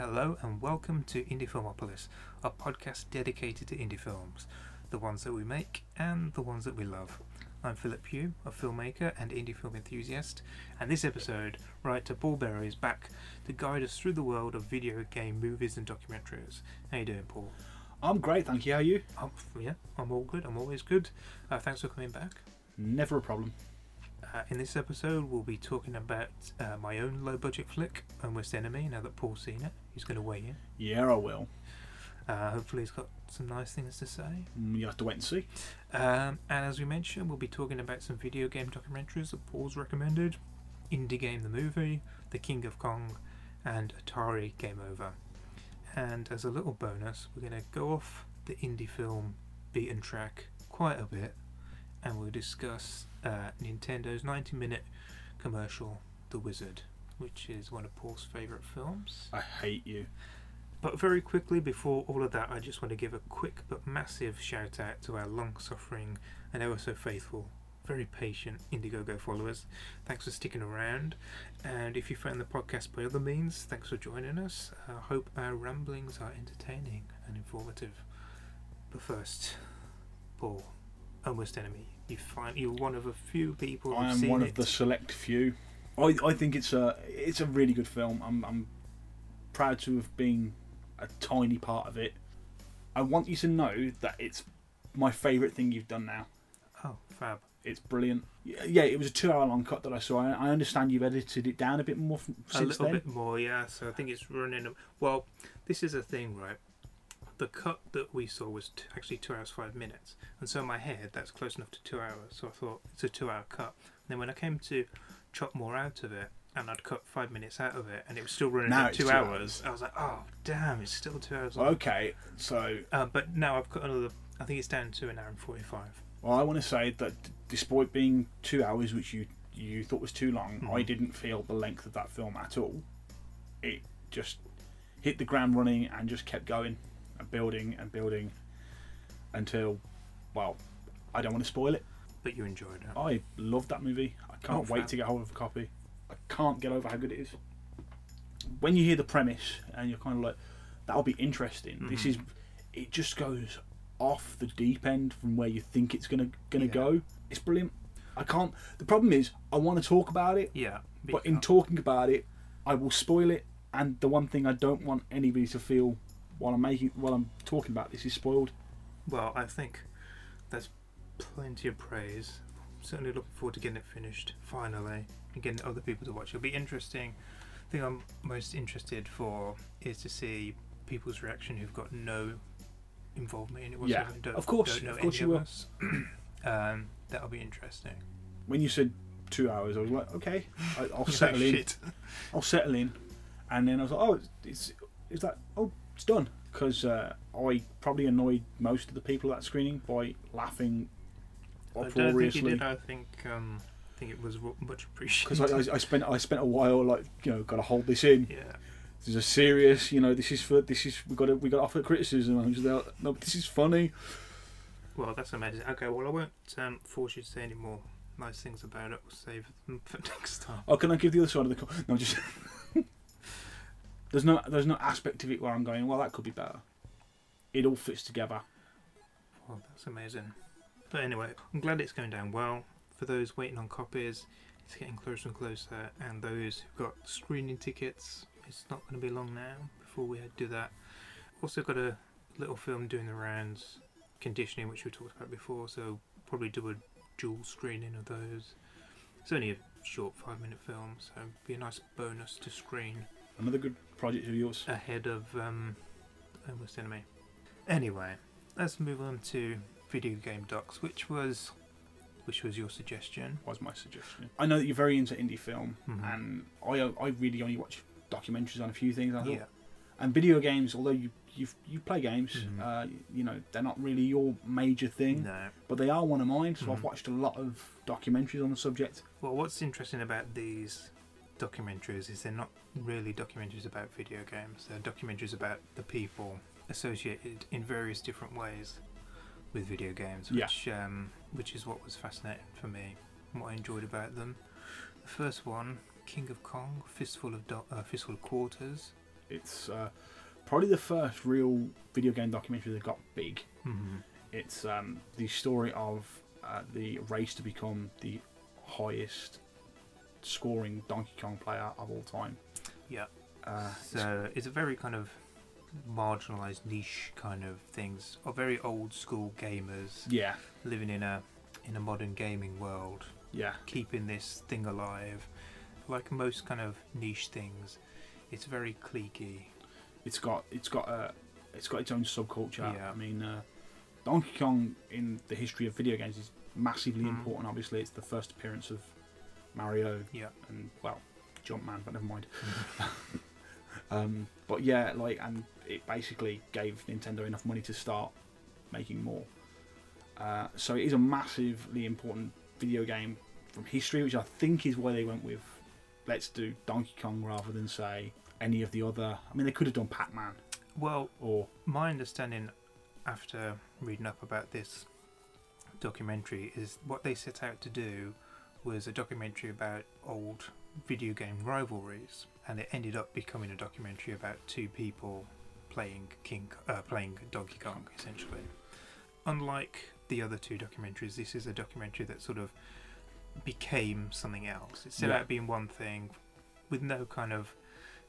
Hello and welcome to IndiePhilmopolis, a podcast dedicated to indie films, the ones that we make and the ones that we love. I'm Philip Pugh, a filmmaker and indie film enthusiast, and this episode, writer Paul Berrow is back to guide us through the world of video game movies and documentaries. How you doing, Paul? I'm great, thank you. How are you? Oh, yeah, I'm all good. I'm always good. Uh, thanks for coming back. Never a problem. Uh, in this episode, we'll be talking about uh, my own low budget flick, Own Worst Enemy, now that Paul's seen it. He's going to weigh in. Yeah, I will. Uh, hopefully, he's got some nice things to say. Mm, You have to wait and see. Um, and as we mentioned, we'll be talking about some video game documentaries that Paul's recommended Indie Game the Movie, The King of Kong, and Atari Game Over. And as a little bonus, we're going to go off the indie film beaten track quite a bit and we'll discuss uh, Nintendo's 90 minute commercial, The Wizard, which is one of Paul's favourite films. I hate you. But very quickly, before all of that, I just want to give a quick but massive shout out to our long suffering and ever so faithful, very patient Indiegogo followers. Thanks for sticking around. And if you found the podcast by other means, thanks for joining us. I hope our ramblings are entertaining and informative. But first, Paul, Own Worst Enemy. You find you're one of a few people I am seen one it. of the select few. I, I think it's a it's a really good film. I'm I'm proud to have been a tiny part of it. I want you to know that it's my favourite thing you've done now. Oh, fab. It's brilliant. Yeah, it was a two hour long cut that I saw. I, I understand you've edited it down a bit more from, a little then. bit more, yeah. So I think it's running. Well, this is a thing, right? The cut that we saw was t- actually two hours five minutes, and so in my head that's close enough to two hours. So I thought it's a two-hour cut. And then when I came to chop more out of it, and I'd cut five minutes out of it, and it was still running Now at it's two, two hours, I was like, oh damn, it's still two hours. long. Okay, so Uh, but now I've cut another. I think it's down to an hour and forty-five. Well, I want to say that d- despite being two hours, which you you thought was too long, I Mhm. didn't feel the length of that film at all. It just hit the ground running and just kept going and building and building until, well, I don't want to spoil it. But you enjoyed it. I loved that movie. Can't wait to get hold of a copy. I can't get over how good it is. When you hear the premise and you're kind of like, that'll be interesting. This Mhm. is, it just goes off the deep end from where you think it's gonna gonna Yeah. go. It's brilliant. I can't. The problem is, I want to talk about it, Yeah. but in talking about it, I will spoil it. And the one thing I don't want anybody to feel while I'm making while I'm talking about this is spoiled. Well, I think there's plenty of praise. Certainly looking forward to getting it finished finally and getting other people to watch. It'll be interesting. The thing I'm most interested for is to see people's reaction who've got no involvement in it Yeah, whatsoever. don't, of course, of course any you will. us. um, that'll be interesting. When you said two hours, I was like, okay, I, I'll settle in. Shit. I'll settle in, and then I was like, oh, it's, it's is that oh, it's done because uh, I probably annoyed most of the people at that screening by laughing I don't think you did. I think um, I think it was much appreciated. because I, I, I spent I spent a while like you know got to hold this in. yeah. This is a serious, you know, this is for this is we got to we got to offer criticism. I was just no, this is funny. Well, that's amazing. Okay, well, I won't um, force you to say any more nice things about it. We'll save them for next time. Oh, can I give the other side of the coin? No, just there's no there's no aspect of it where I'm going. Well, that could be better. It all fits together. Well, that's amazing. But anyway, I'm glad it's going down well. For those waiting on copies, it's getting closer and closer. And those who've got screening tickets, it's not going to be long now before we do that. Also got a little film doing the rounds, conditioning, which we talked about before. So probably do a dual screening of those. It's only a short five minute film, so it'd be a nice bonus to screen Another good project of yours. ahead of um, Own Worst Enemy. Anyway, let's move on to video game docs, which was which was your suggestion. was my suggestion. I know that you're very into indie film, Mhm. and I I really only watch documentaries on a few things. I thought. Yeah, And video games, although you you you play games, Mhm. uh, you know they're not really your major thing, no. but they are one of mine. So I've Mhm. watched a lot of documentaries on the subject. Well, what's interesting about these documentaries is they're not really documentaries about video games. They're documentaries about the people associated in various different ways with video games, Yeah. which um, which is what was fascinating for me. and What I enjoyed about them. The first one, King of Kong, Fistful of Do- uh, Fistful of Quarters, It's uh, probably the first real video game documentary that got big. hmm It's um, the story of uh, the race to become the highest scoring Donkey Kong player of all time. Yeah. Uh, So it's a very kind of marginalized niche kind of things, or very old school gamers yeah, living in a in a modern gaming world, yeah, keeping this thing alive. Like most kind of niche things, it's very cliquey. it's got it's got a it's got its own subculture. Yeah. I mean, uh, Donkey Kong in the history of video games is massively Mm. important. Obviously, it's the first appearance of Mario Yeah. and well, Jumpman, but never mind. Um, but yeah, like, and it basically gave Nintendo enough money to start making more. Uh, so it is a massively important video game from history, which I think is why they went with let's do Donkey Kong rather than say any of the other. I mean, they could have done Pac-Man Well, or my understanding after reading up about this documentary is what they set out to do was a documentary about old video game rivalries and it ended up becoming a documentary about two people playing king uh, playing donkey kong essentially unlike the other two documentaries this is a documentary that sort of became something else it set Yeah. out being one thing with no kind of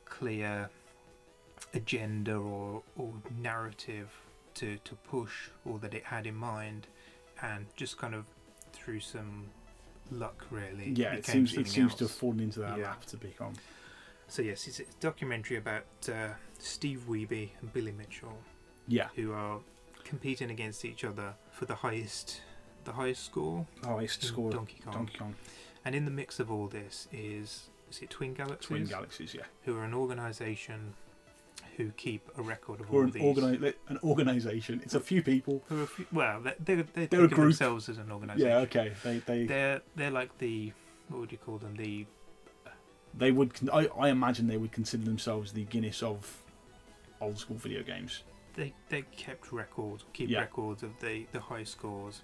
clear agenda or, or narrative to, to push or that it had in mind and just kind of through some luck really yeah, it seems it seems to have fallen into that Yeah. lap to become. So yes it's a documentary about uh, Steve Wiebe and Billy Mitchell Yeah, who are competing against each other for the highest the highest score highest score Donkey Kong Donkey Kong and in the mix of all this is is it Twin Galaxies Twin Galaxies. Yeah, who are an organisation who keep a record of or all an these organi- an organisation. It's a few people. who are a few, well they they, they They're a think of group. themselves as an organisation Yeah, okay. They they they're they're like the what would you call them the they would. I, I imagine they would consider themselves the Guinness of old school video games. they they kept records keep Yeah. records of the the high scores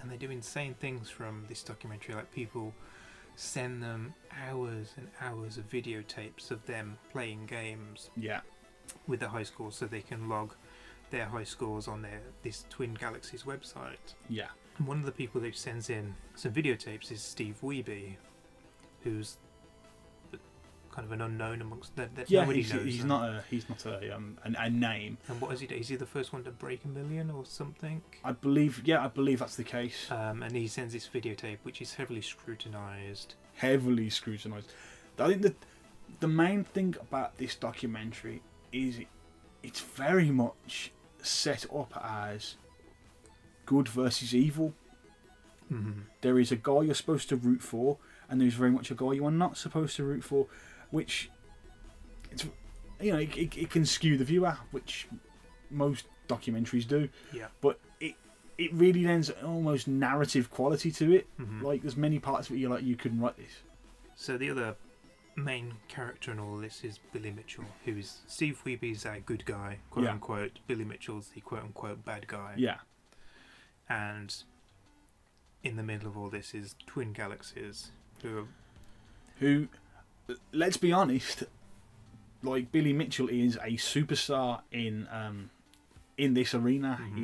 and they do insane things from this documentary like people send them hours and hours of videotapes of them playing games Yeah, with the high scores so they can log their high scores on their this twin galaxies website yeah, and one of the people who sends in some videotapes is steve Wiebe who's kind of an unknown amongst that, that yeah. nobody He's, knows he's him. not a he's not a um a, a name. And what is he? do? Is he the first one to break a million or something? I believe. Yeah, I believe that's the case. Um, and he sends this videotape, which is heavily scrutinized. Heavily scrutinised. I think that the main thing about this documentary is it, it's very much set up as good versus evil. Mm-hmm. there is a guy you're supposed to root for, and there's very much a guy you are not supposed to root for, which it's you know it, it, it can skew the viewer, which most documentaries do. Yeah. But it it really lends almost narrative quality to it. Mhm. Like there's many parts of it you're like you couldn't write this. So the other main character in all this is Billy Mitchell, who is Steve Wiebe's a good guy, quote Yeah. unquote. Billy Mitchell's the quote unquote bad guy. Yeah. And in the middle of all this is Twin Galaxies, who are Who, let's be honest, like Billy Mitchell is a superstar in um in this arena. Mhm.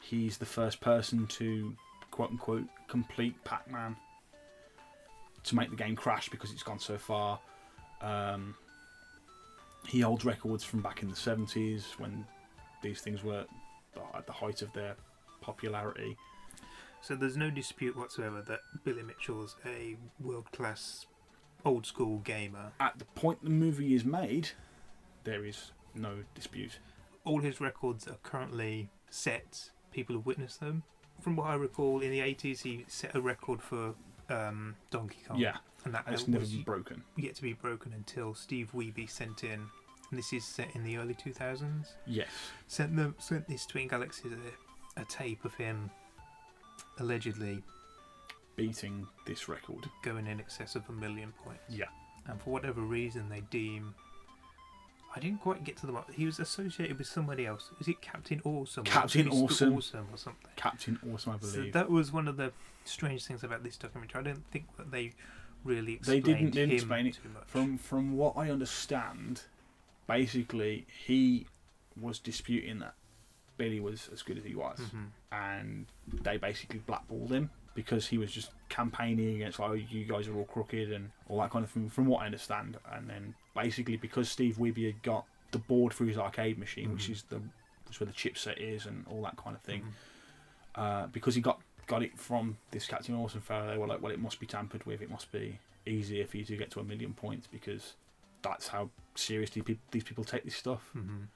He, he's the first person to quote unquote complete Pac-Man to make the game crash because it's gone so far. Um, he holds records from back in the 70s when these things were at the height of their popularity. So there's no dispute whatsoever that Billy Mitchell's a world class old school gamer. At the point the movie is made, there is no dispute. All his records are currently set. People have witnessed them. From what I recall, in the 80s, he set a record for um, Donkey Kong. Yeah, And that has never been broken. yet to be broken until Steve Wiebe sent in, and this is set in the early 2000s, Yes. sent them sent this Twin Galaxies a, a tape of him allegedly Beating this record. going in excess of a million points. Yeah. and for whatever reason they deem I didn't quite get to the he was associated with somebody else. Is it Captain Awesome? Captain Mr. Awesome. Awesome or something. Captain Awesome, I So believe. that was one of the strange things about this documentary. I don't think that they really They explained didn't- didn't him explain it. too much. From from what I understand, basically he was disputing that Billy was as good as he was, Mhm. and they basically blackballed him because he was just campaigning against like oh, you guys are all crooked and all that kind of thing. From what I understand, and then basically because Steve had got the board for his arcade machine, which Mhm. is the which is where the chipset is and all that kind of thing. Mhm. Uh, because he got got it from this Captain Awesome fellow, they were like, well, it must be tampered with. It must be easier for you to get to a million points because that's how seriously peop these people take this stuff. Mhm.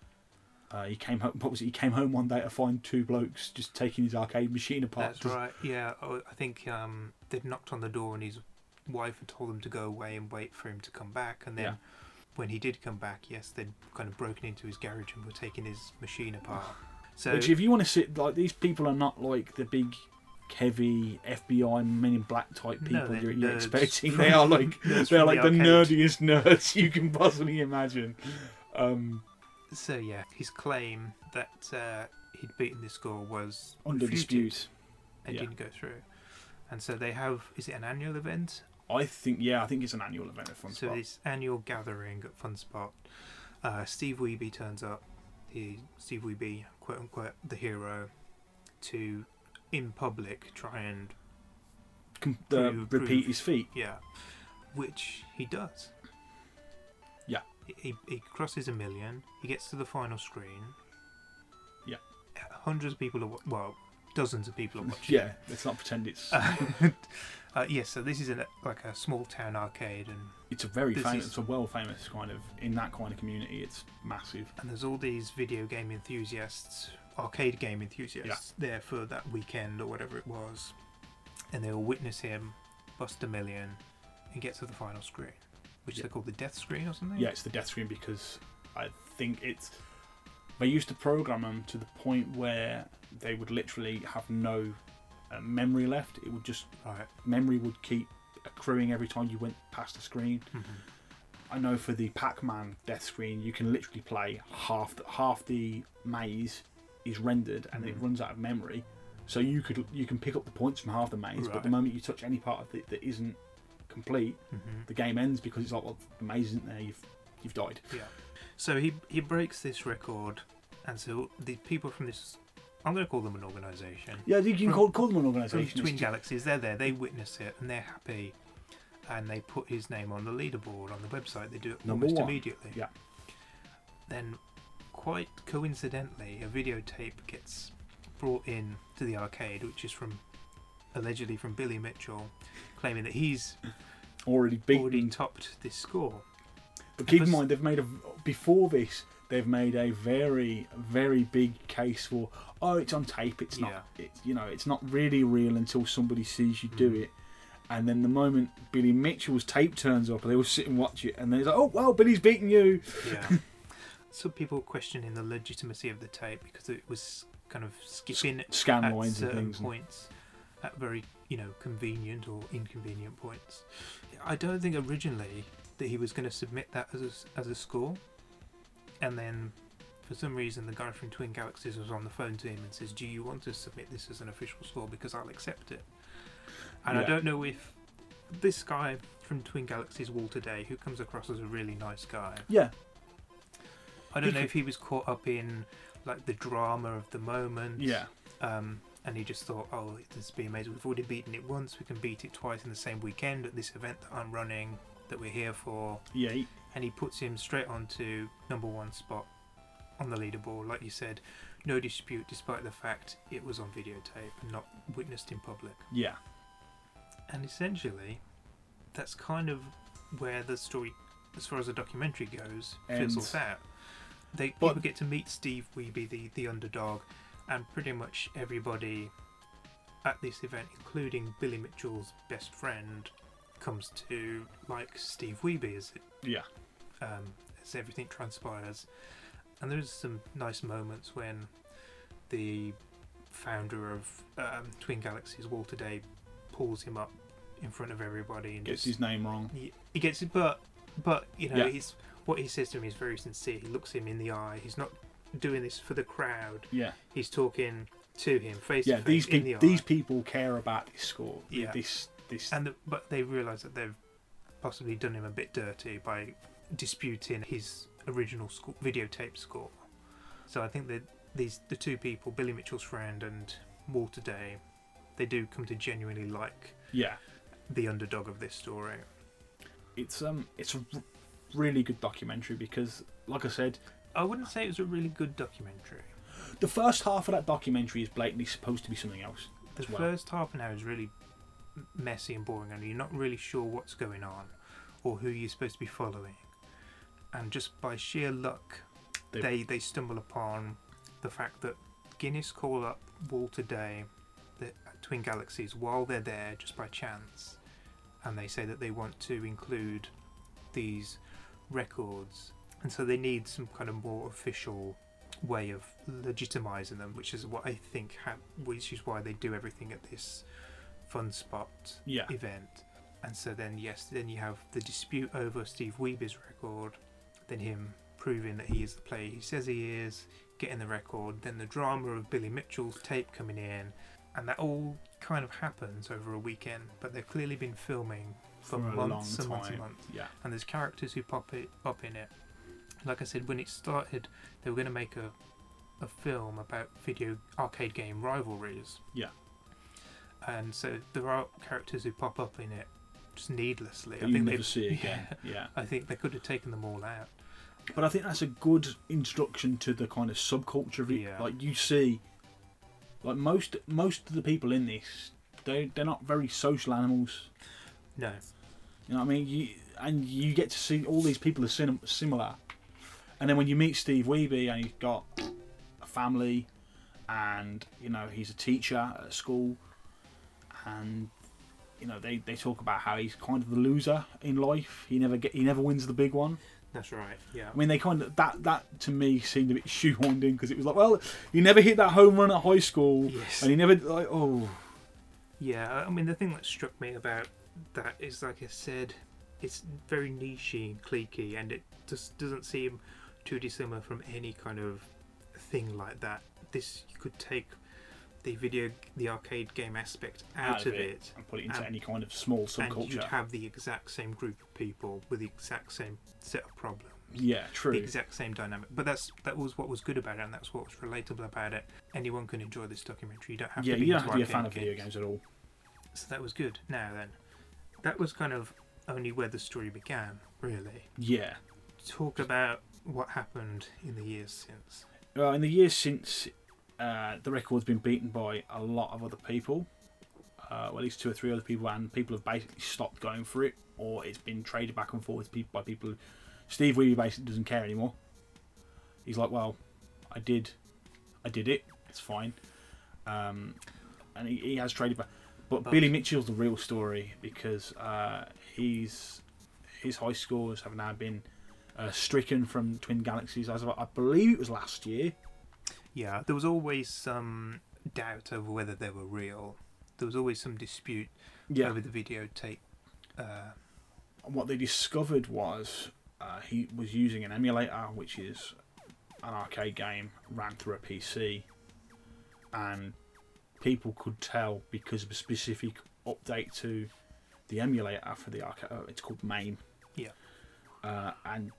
Uh, he came home. What was it? He came home one day to find two blokes just taking his arcade machine apart. That's Just- right. Yeah, oh, I think um, they'd knocked on the door and his wife had told him to go away and wait for him to come back. And then Yeah. when he did come back, yes, they'd kind of broken into his garage and were taking his machine apart. So Which, if you want to sit like these people are not like the big, heavy FBI Men in Black type people they're you're, you're expecting. They are like they're like the, arcade. nerdiest nerds you can possibly imagine. Um, So yeah, his claim that uh, he'd beaten this score was under dispute. and yeah. didn't go through. And so they have is it an annual event? I think yeah, I think it's an annual event at Fun so this annual gathering at Funspot, uh, Steve Wiebe turns up. He Steve Wiebe, quote unquote, the hero, to in public try and Com- uh, repeat prove- his feat. yeah, which he does. Yeah. He, he crosses a million. He gets to the final screen. Yeah. Hundreds of people are wa- well, dozens of people are watching. Yeah, let's not pretend it's Uh, yes, so this is a, like a small town arcade, and, it's a very this famous, is- it's a well famous kind of in that kind of community. It's massive. and there's all these video game enthusiasts, arcade game enthusiasts, there for that weekend or whatever it was, and they all witness him bust a million and get to the final screen, which Yeah. they call the death screen or something. Yeah, it's the death screen because I think it's they used to program them to the point where they would literally have no uh, memory left. It would just Right. memory would keep accruing every time you went past the screen. Mhm. I know for the Pac-Man death screen, you can literally play half the, half the maze is rendered and it Mhm. runs out of memory. So you could you can pick up the points from half the maze, but the moment you touch any part of it that isn't complete, Mhm. the game ends because it's like well the maze isn't there. You've you've died. Yeah. So he he breaks this record, and so the people from this, I'm going to call them an organisation. Yeah, you can From- call, call them an organisation. Twin It's- Galaxies, they're there, they witness it, and they're happy, and they put his name on the leaderboard on the website. They do it Number almost one. immediately. Yeah. Then, quite coincidentally, a videotape gets brought in to the arcade, which is from allegedly from Billy Mitchell, claiming that he's already beaten. already topped this score. but keep in mind, they've made a before this. They've made a very, very big case for. Oh, it's on tape. It's Yeah. not. It's you know, it's not really real until somebody sees you do Mhm. it. And then the moment Billy Mitchell's tape turns up, they all sit and watch it, and they're like, "Oh, well, Billy's beating you." Yeah. Some people questioning the legitimacy of the tape because it was kind of skipping Scan at lines and certain things. and- points at very you know convenient or inconvenient points. I don't think originally that he was going to submit that as a, as a score, and then for some reason the guy from Twin Galaxies was on the phone to him and says, "Do you want to submit this as an official score? Because I'll accept it." And I don't know if this guy from Twin Galaxies, Walter Day, who comes across as a really nice guy, Yeah, I don't He know could- if he was caught up in like the drama of the moment. yeah, Um, and he just thought, oh, this would be amazing. We've already beaten it once. We can beat it twice in the same weekend at this event that I'm running, that we're here for. yeah. he- And he puts him straight onto number one spot on the leaderboard. Like you said, no dispute, despite the fact it was on videotape and not witnessed in public. yeah. And essentially, that's kind of where the story, as far as the documentary goes, fizzles out. They But- people get to meet Steve Wiebe, the, the underdog, and pretty much everybody at this event, including Billy Mitchell's best friend, comes to like Steve Wiebe as it Yeah, um, as everything transpires. And there's some nice moments when the founder of um, Twin Galaxies, Walter Day, pulls him up in front of everybody and gets just, his name wrong. he, he gets it, but but you know Yeah. he's what he says to him is very sincere. He looks him in the eye. He's not doing this for the crowd. Yeah, He's talking to him face yeah. to These face in the these people care about this score. Yeah. This, this. and the, but they realise that they've possibly done him a bit dirty by disputing his original videotape score. So I think that these the two people, Billy Mitchell's friend and Walter Day, they do come to genuinely like Yeah, the underdog of this story. it's um, it's a r- really good documentary because, like I said, I wouldn't say it was a really good documentary. the first half of that documentary is blatantly supposed to be something else. The as well. first half an hour is really messy and boring, and you're not really sure what's going on or who you're supposed to be following. And just by sheer luck, They- they they stumble upon the fact that Guinness call up Walter Day, the Twin Galaxies, while they're there just by chance, and they say that they want to include these records, and so they need some kind of more official way of legitimizing them, which is what I think, ha- which is why they do everything at this fun spot Yeah, event. And so then, yes, then you have the dispute over Steve Wiebe's record, then him proving that he is the player he says he is, getting the record, then the drama of Billy Mitchell's tape coming in, and that all kind of happens over a weekend. But they've clearly been filming for, For months and months and months, yeah, and there's characters who pop it up in it. Like I said, when it started, they were going to make a a film about video arcade game rivalries. Yeah. And so there are characters who pop up in it just needlessly. that you never see again. yeah. I think they could have taken them all out. But I think that's a good introduction to the kind of subculture of it. Yeah. Like you see, like most most of the people in this, they they're not very social animals. No. You know what I mean? You and you get to see all these people are sim- similar, and then when you meet Steve Wiebe and he's got a family, and you know he's a teacher at a school, and you know they, they talk about how he's kind of the loser in life. He never get he never wins the big one. That's right. Yeah. I mean, they kind of that that to me seemed a bit shoehorned in because it was like, well, you never hit that home run at high school, Yes. and he never like, oh, Yeah, I mean the thing that struck me about that is, like I said, it's very nichey and cliquey, and it just doesn't seem too dissimilar from any kind of thing like that. This you could take the video, the arcade game aspect out, of it, and put it into and- any kind of small and you'd subculture. have the exact same group of people with the exact same set of problems. Yeah, true. the exact same dynamic. But that's that was what was good about it, and that's what was relatable about it. Anyone can enjoy this documentary. You don't have Yeah, to be you don't into have to be a arcade fan of video games at all. So that was good. Now then, that was kind of only where the story began, really. Yeah. Talk about what happened in the years since. Well, in the years since, uh, the record's been beaten by a lot of other people. Uh, well, at least two or three other people, and people have basically stopped going for it, or it's been traded back and forth by people. Steve Wiebe basically doesn't care anymore. He's like, well, I did, I did it. It's fine. Um, and he, he has traded back. But, But- Billy Mitchell's the real story because uh, he's his high scores have now been uh, stricken from Twin Galaxies as of, I believe it was last year. Yeah, there was always some doubt over whether they were real. There was always some dispute Yeah. over the videotape. Uh, what they discovered was uh, he was using an emulator, which is an arcade game ran through a PC, and people could tell because of a specific update to the emulator for the arcade. Uh, it's called MAME. Yeah. Uh, and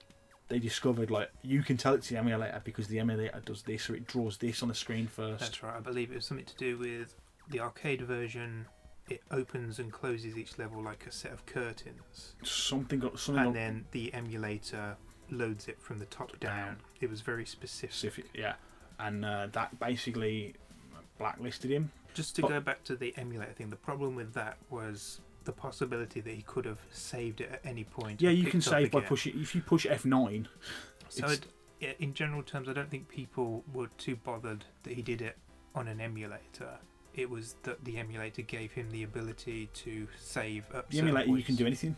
they discovered like you can tell it's the emulator because the emulator does this or it draws this on the screen first. that's right. I believe it was something to do with the arcade version. It opens and closes each level like a set of curtains. Something got something and got then the emulator loads it from the top down. Down. It was very specific. specific, yeah. And uh, that basically blacklisted him. Just to But- go back to the emulator thing, the problem with that was the possibility that he could have saved it at any point. Yeah, you can save by pushing. If you push F9, So, it's- I'd- in general terms, I don't think people were too bothered that he did it on an emulator. It was that the emulator gave him the ability to save up. the emulator you can do anything.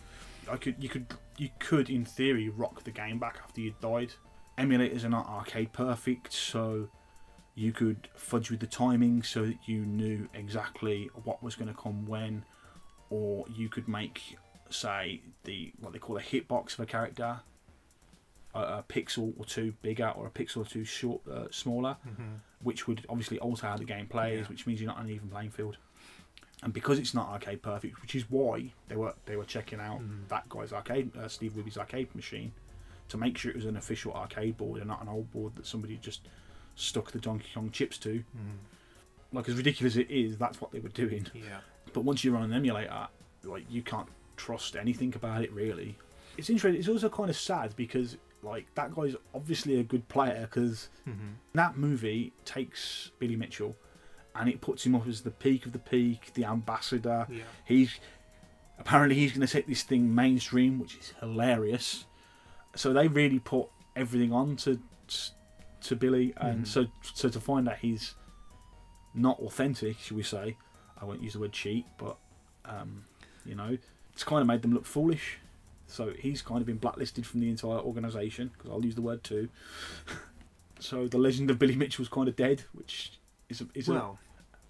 I could, you could, you could in theory rock the game back after you died. Emulators are not arcade perfect, so you could fudge with the timing so that you knew exactly what was going to come when, or you could make, say, the what they call a hitbox of a character, a, a pixel or two bigger or a pixel or two short, uh, smaller. Mhm. which would obviously alter how the game plays, Yeah. which means you're not on an even playing field. And because it's not arcade perfect, which is why they were they were checking out Mhm. that guy's arcade, uh, Steve Wiebe's arcade machine, to make sure it was an official arcade board and not an old board that somebody just stuck the Donkey Kong chips to. Mm. Like as ridiculous as it is, that's what they were doing. Yeah. But once you run an emulator, like you can't trust anything about it really. It's interesting. It's also kind of sad because like that guy's obviously a good player because hmm that movie takes Billy Mitchell and it puts him up as the peak of the peak, the ambassador. Yeah. He's apparently he's going to take this thing mainstream, which is hilarious. So they really put everything on to to Billy, and Mhm. so so to find out he's not authentic, should we say? I won't use the word cheat, but um, you know, it's kind of made them look foolish. So he's kind of been blacklisted from the entire organisation because I'll use the word too. so the legend of Billy Mitchell Mitchell's kind of dead, which is a, is Well,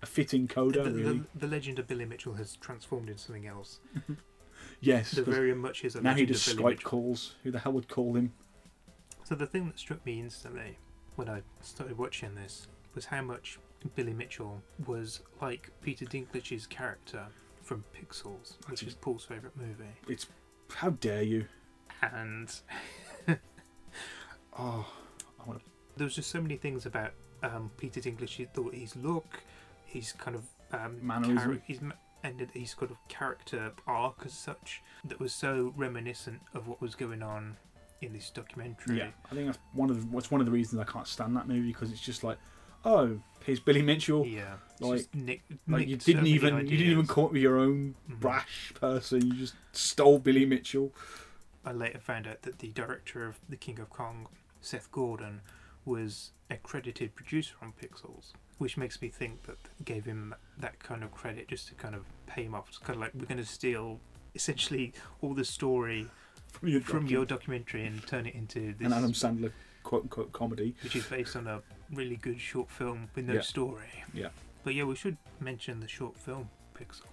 a fitting coda, the, really. the, the legend of Billy Mitchell has transformed into something else. yes, There 'cause very much is a now he of Skype Mitchell. calls. Who the hell would call him? So the thing that struck me instantly when I started watching this was how much Billy Mitchell was like Peter Dinklage's character from Pixels, which is Paul's favourite movie. It's how dare you? And Oh, I want to. there was just so many things about um, Peter Dinklage. Thought his look, his kind of um, Mannerism. chara- his ma- and his kind of character arc as such that was so reminiscent of what was going on in this documentary. Yeah, I think that's one of the, what's one of the reasons I can't stand that movie because it's just like, oh, here's Billy Mitchell. Yeah, Like- nick, Like you didn't many even you didn't even ideas. come up with your own Mhm. brash person. You just stole Billy Mitchell. I later found out that the director of The King of Kong, Seth Gordon, was a credited producer on Pixels, which makes me think that gave him that kind of credit just to kind of pay him off. It's kind of like we're going to steal essentially all the story From your, from docu- your documentary and turn it into this, an Adam Sandler quote unquote comedy. which is based on a really good short film with no Yeah. story. Yeah. But yeah, we should mention the short film Pixels.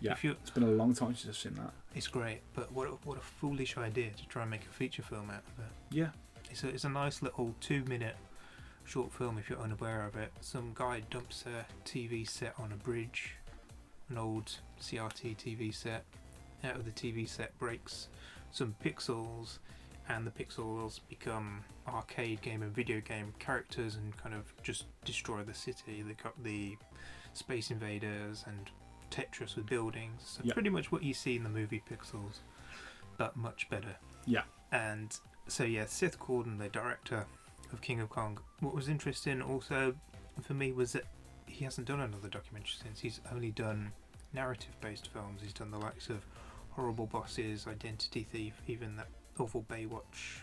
Yeah. It's been a long time since I've seen that. it's great, but what a, what a foolish idea to try and make a feature film out of it. Yeah, It's a, it's a nice little two minute short film if you're unaware of it. Some guy dumps a TV set on a bridge, an old CRT TV set. Out of the TV set breaks some pixels, and the pixels become arcade game and video game characters and kind of just destroy the city. Got the Space Invaders and Tetris with buildings. So Yeah. pretty much what you see in the movie Pixels, but much better. Yeah. And so yeah, Seth Gordon, the director of King of Kong. What was interesting also for me was that he hasn't done another documentary since. He's only done narrative-based films. He's done the likes of Horrible Bosses, Identity Thief, even that awful Baywatch.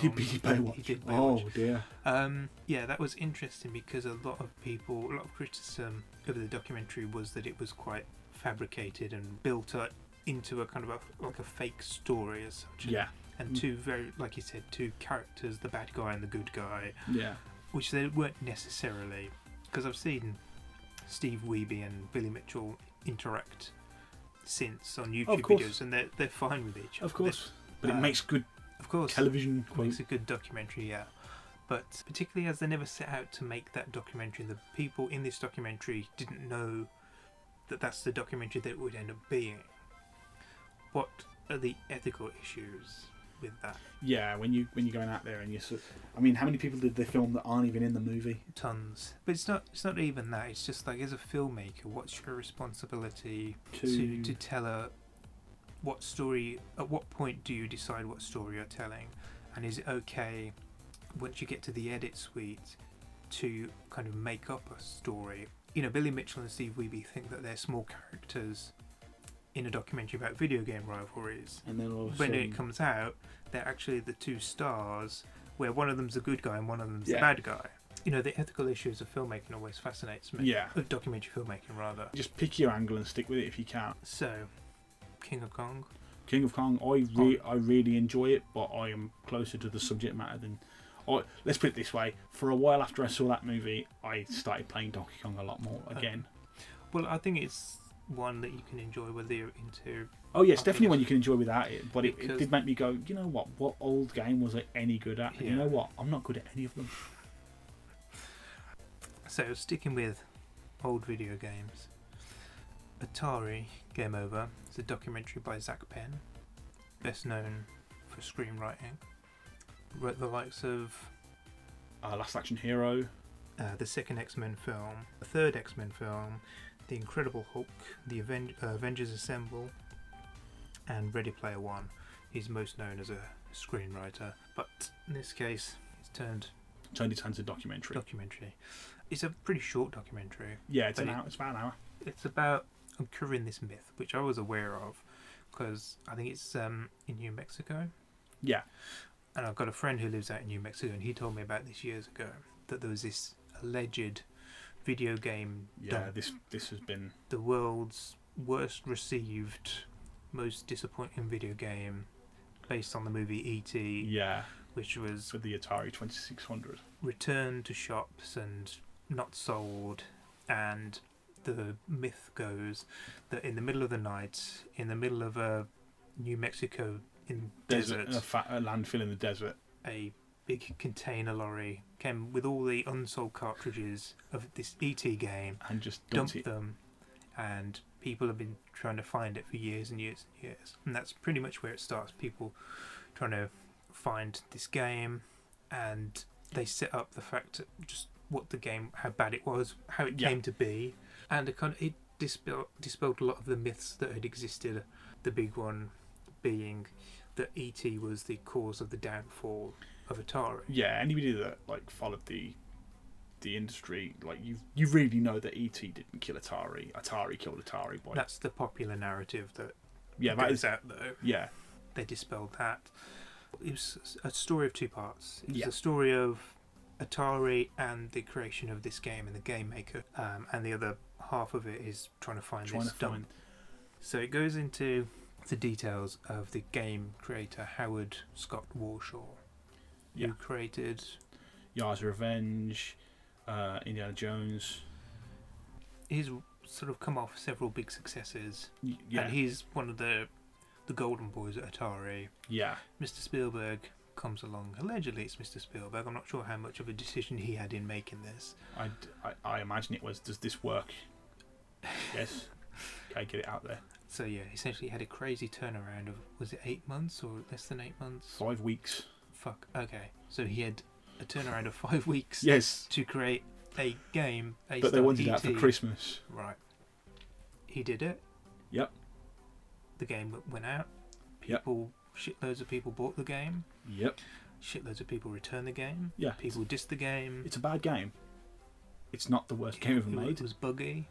he film. He Baywatch. did Oh dear. Um, yeah, that was interesting because a lot of people, a lot of criticism over the documentary was that it was quite fabricated and built up into a kind of a, like a fake story as such. Yeah, And Mm. two very, like you said, two characters, the bad guy and the good guy, yeah. which they weren't necessarily. Because I've seen Steve Wiebe and Billy Mitchell interact since on YouTube videos, and they're they're fine with each other. Of course, but it makes good of course, television. Quote. makes a good documentary, yeah. But particularly as they never set out to make that documentary, the people in this documentary didn't know that that's the documentary that it would end up being. What are the ethical issues with that? Yeah, when you when you're going out there and you, sort I mean, how many people did they film that aren't even in the movie? Tons, but it's not. It's not even that. It's just like as a filmmaker, what's your responsibility To, to to tell a what story? At what point do you decide what story you're telling? And is it okay once you get to the edit suite to kind of make up a story? You know, Billy Mitchell and Steve Wiebe think that they're small characters in a documentary about video game rivalries. and then all of a When sudden, it comes out, they're actually the two stars, where one of them's the good guy and one of them's Yeah. the bad guy. You know, the ethical issues of filmmaking always fascinates me. yeah, Of documentary filmmaking, rather. just pick your angle and stick with it if you can. So, King of Kong. King of Kong, I re- I really enjoy it, but I am closer to the subject matter than. I let's put it this way: for a while after I saw that movie, I started playing Donkey Kong a lot more again. Well, I think it's one that you can enjoy whether you're into. Oh yes, I definitely one you can enjoy without it, but it, it did make me go. You know what? What old game was I any good at? And You know what? I'm not good at any of them. So, sticking with old video games, Atari Game Over is a documentary by Zak Penn, best known for screenwriting. wrote the likes of Uh, Last Action Hero. uh, the second X Men film, the third X Men film, The Incredible Hulk, The Aven- uh, Avengers Assemble, and Ready Player One. He's most known as a screenwriter, but in this case, it's turned Turned it into a documentary. documentary. It's a pretty short documentary. yeah, it's an it- hour. It's about an hour. It's about uncovering this myth, which I was aware of, because I think it's um, in New Mexico. Yeah. And I've got a friend who lives out in New Mexico, and he told me about this years ago that there was this alleged video game Yeah, dump, this this has been the world's worst received, most disappointing video game, based on the movie E.T., yeah which was for the Atari Twenty Six Hundred. returned to shops and not sold. And the myth goes that in the middle of the night, in the middle of a New Mexico in Desert, desert, a, a landfill in the desert. a big container lorry came with all the unsold cartridges of this ET game, and just dumped dumped it. them, and people have been trying to find it for years and years and years. And that's pretty much where it starts. People trying to find this game, and they set up the fact that just what the game, how bad it was, how it Yeah. came to be, and it kind of it dispelled, dispelled a lot of the myths that had existed. The big one being that ET was the cause of the downfall of Atari. Yeah, anybody that like followed the the industry, like you you really know that ET didn't kill Atari. Atari killed Atari by That's the popular narrative that yeah, that is out though. yeah, they dispelled that. It was a story of two parts. It was Yeah. a story of Atari and the creation of this game and the game maker, um, and the other half of it is trying to find trying this to find So it goes into the details of the game creator Howard Scott Warshaw, Yeah. who created Yars Revenge, uh, Indiana Jones. he's sort of come off several big successes, Yeah, and he's one of the the golden boys at Atari. yeah, Mr. Spielberg comes along. Allegedly, it's Mr. Spielberg. I'm not sure how much of a decision he had in making this. I, I, I imagine it was. Does this work? Yes. okay, get it out there. So yeah, essentially, he had a crazy turnaround of was it eight months or less than eight months? Five weeks. Fuck. Okay, so he had a turnaround of five weeks Yes, to create a game. But they wanted that for Christmas. Right. He did it. Yep. The game went out. Yep. Shitloads of people bought the game. Yep. Shitloads of people returned the game. Yeah. People dissed the game. It's a bad game. It's not the worst game ever made. It was buggy.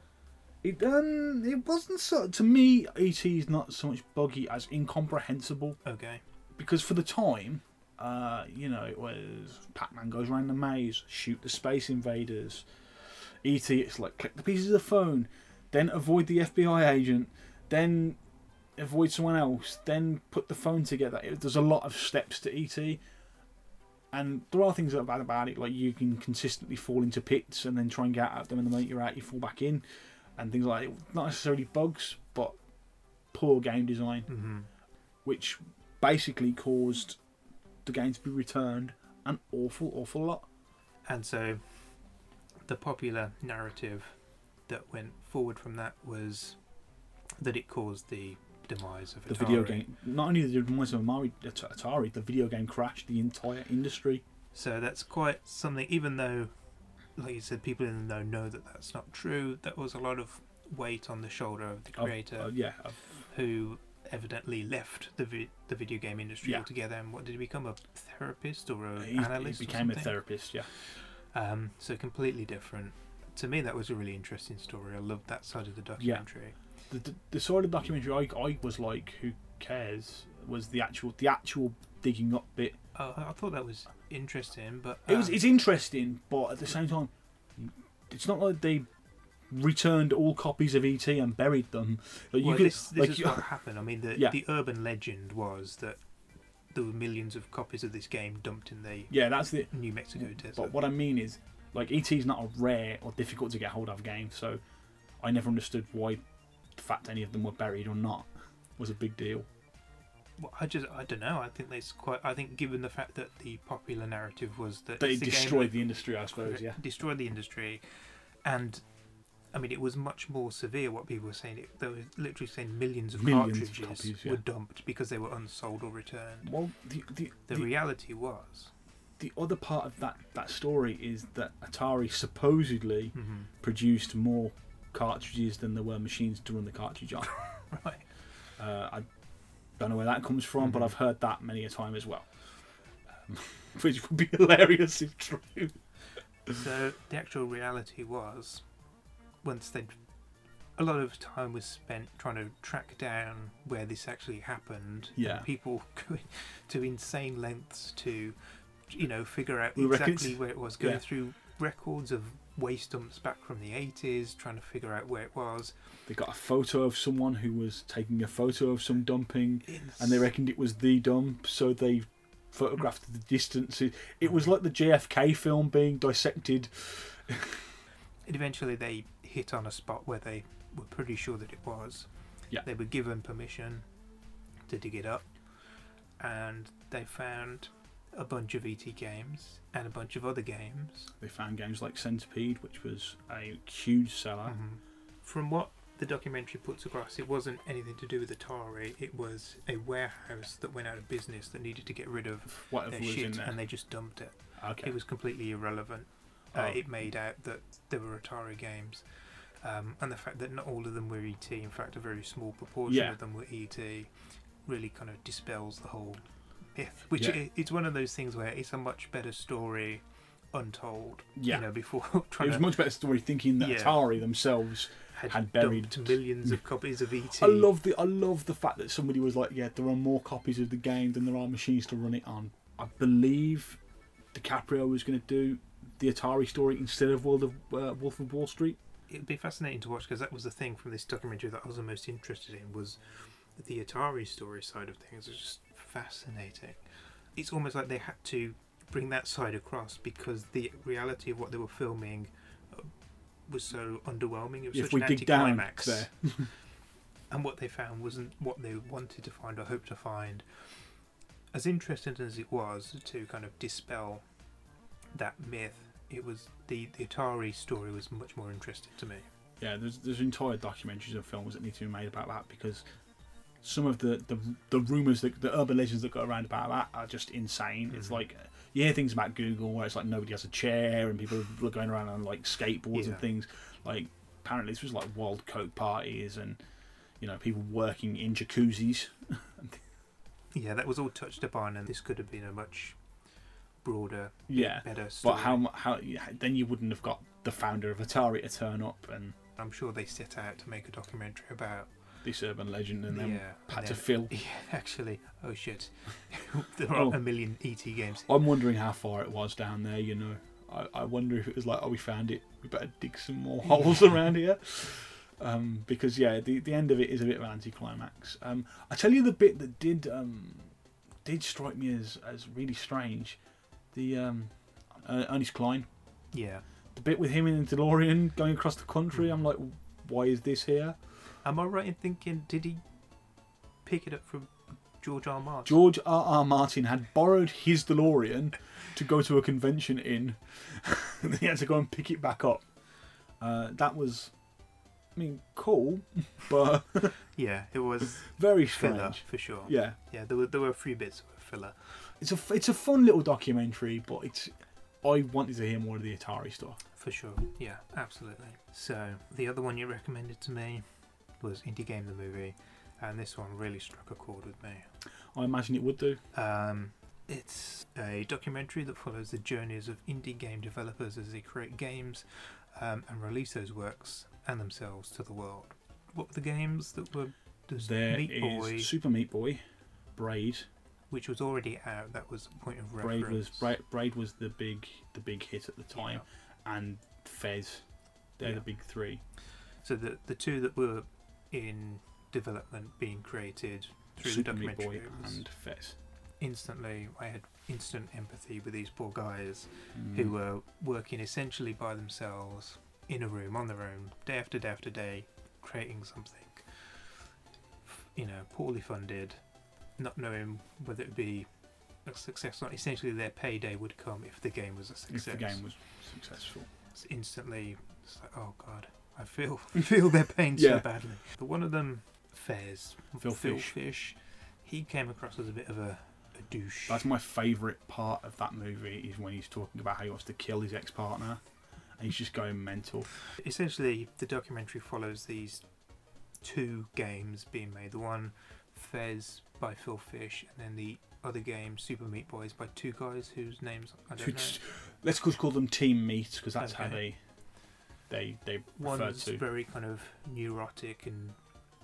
It um, it wasn't so. To me, ET is not so much buggy as incomprehensible. Okay. Because for the time, uh, you know, it was Pac-Man goes around the maze, shoot the space invaders. ET, it's like click the pieces of the phone, then avoid the FBI agent, then avoid someone else, then put the phone together. It, there's a lot of steps to ET. And there are things that are bad about it, like you can consistently fall into pits and then try and get out of them, and the moment you're out, you fall back in, and things like that. Not necessarily bugs, but poor game design hmm which basically caused the game to be returned an awful, awful lot. And so, the popular narrative that went forward from that was that it caused the demise of The video game, not only the demise of Atari, the video game crashed the entire industry. So that's quite something. Even though, like you said, people in the know know that that's not true. That was a lot of weight on the shoulder of the Of- creator, uh, yeah, who evidently left the vi- the video game industry Yeah. altogether. And what did he become? A therapist or a he, he analyst? or became a therapist. Yeah, Um, so completely different. To me, that was a really interesting story. I loved that side of the documentary. The, the, the sort of documentary I, I was like, who cares? Was the actual the actual digging up bit. Oh, I thought that was interesting, but It was um, it's interesting, but at the same time, it's not like they returned all copies of ET and buried them. Like you well, could, this, this like is what happened. I mean, the Yeah. the urban legend was that there were millions of copies of this game dumped in the yeah, that's the New Mexico desert. But what I mean is, like, ET is not a rare or difficult to get hold of game, so I never understood why the fact any of them were buried or not was a big deal. Well, I just I don't know. I think that's quite. I think given the fact that the popular narrative was that they the destroyed the industry, I suppose. Yeah. destroyed the industry, and I mean it was much more severe. What people were saying, it, they were literally saying millions of Millions of cartridges copies, yeah. were dumped because they were unsold or returned. Well, the the, The the, reality was the other part of that that story is that Atari supposedly hmm produced more cartridges than there were machines to run the cartridge on. Right. Uh, I don't know where that comes from, but Mhm. I've heard that many a time as well, um, which would be hilarious if true. So the actual reality was, once they, a lot of time was spent trying to track down where this actually happened. Yeah. people going to insane lengths to, you know, figure out exactly where it was. Going yeah. through records of waste dumps back from the 80s, trying to figure out where it was. They got a photo of someone who was taking a photo of some dumping, Ins- and they reckoned it was the dump, so they photographed the distances. It, it was like the JFK film being dissected. And eventually they hit on a spot where they were pretty sure that it was. Yeah. They were given permission to dig it up, and they found a bunch of ET games and a bunch of other games. They found games like Centipede, which was a huge seller. Mhm. From what the documentary puts across, it wasn't anything to do with Atari. It was a warehouse that went out of business that needed to get rid of Whatever their was in shit, there. and they just dumped it. okay. It was completely irrelevant. Uh, Oh. It made out that there were Atari games, um, and the fact that not all of them were ET. In fact, a very small proportion Yeah. of them were ET, really kind of dispels the whole myth. Which Yeah. it's one of those things where it's a much better story untold. Yeah. You know, before It was to much better story thinking that Yeah. Atari themselves. had, had buried- millions of copies of ET. I love the I love the fact that somebody was like, yeah, there are more copies of the game than there are machines to run it on. I believe DiCaprio was going to do the Atari story instead of World of uh, Wolf of Wall Street. It'd be fascinating to watch because that was the thing from this documentary that I was the most interested in was the Atari story side of things. It's just fascinating. It's almost like they had to bring that side across because the reality of what they were filming uh, was so underwhelming. It was If such we an dig down anticlimax. there, and what they found wasn't what they wanted to find or hoped to find. As interesting as it was to kind of dispel that myth, it was the, the Atari story was much more interesting to me. yeah, there's there's entire documentaries and films that need to be made about that because some of the the, the rumors that the urban legends that go around about that are just insane. It's Mhm. like you hear things about Google where it's like nobody has a chair and people are going around on like skateboards Yeah. and things. Like apparently this was like wild coke parties and you know people working in jacuzzis. Yeah, that was all touched upon, and this could have been a much broader, Yeah, better story. but how how then you wouldn't have got the founder of Atari to turn up and I'm sure they set out to make a documentary about. This urban legend and then yeah, had to fill. Yeah, actually, oh shit, there are Oh. a million ET games. I'm wondering how far it was down there. You know, I, I wonder if it was like, oh, we found it. We better dig some more holes around here. Um, because yeah, the the end of it is a bit of an anticlimax. Um, I tell you the bit that did um, did strike me as as really strange. The um, uh, Ernest Cline, Yeah, the bit with him in the DeLorean going across the country. I'm like, why is this here? Am I right in thinking? Did he pick it up from George R. R. Martin? George R. R. Martin had borrowed his DeLorean to go to a convention in. and he had to go and pick it back up. Uh, that was, I mean, cool, but yeah, it was very filler for sure. Yeah, yeah, there were there were a few bits of filler. it's a it's a fun little documentary, but it's I wanted to hear more of the Atari stuff. For sure, yeah, absolutely. So the other one you recommended to me was Indie Game the movie, and this one really struck a chord with me. I imagine it would do. Um, it's a documentary that follows the journeys of indie game developers as they create games um, and release those works and themselves to the world. What were the games that were? There Meat is Boy, Super Meat Boy, Braid. which was already out. That was a point of Braid was Braid, Braid was the big the big hit at the time, and Fez. They're Yeah. the big three. So the the two that were in development being created through Super the documentary and Fez. instantly I had instant empathy with these poor guys Mm. who were working essentially by themselves in a room on their own day after day after day creating something you know poorly funded not knowing whether it would be a success or not essentially their payday would come if the game was a if success the game was successful. it's instantly it's like oh god I feel feel their pain Yeah. so badly but one of them Fez Phil Phil Fish. He came across as a bit of a a douche. That's my favourite part of that movie is when he's talking about how he wants to kill his ex partner, and he's just going mental. Essentially, the documentary follows these two games being made. The one, Fez by Phil Fish, and then the other game, Super Meat Boys, by two guys whose names I don't know. Let's just call them Team Meat because that's how Okay. They they they refer One's to. very kind of neurotic and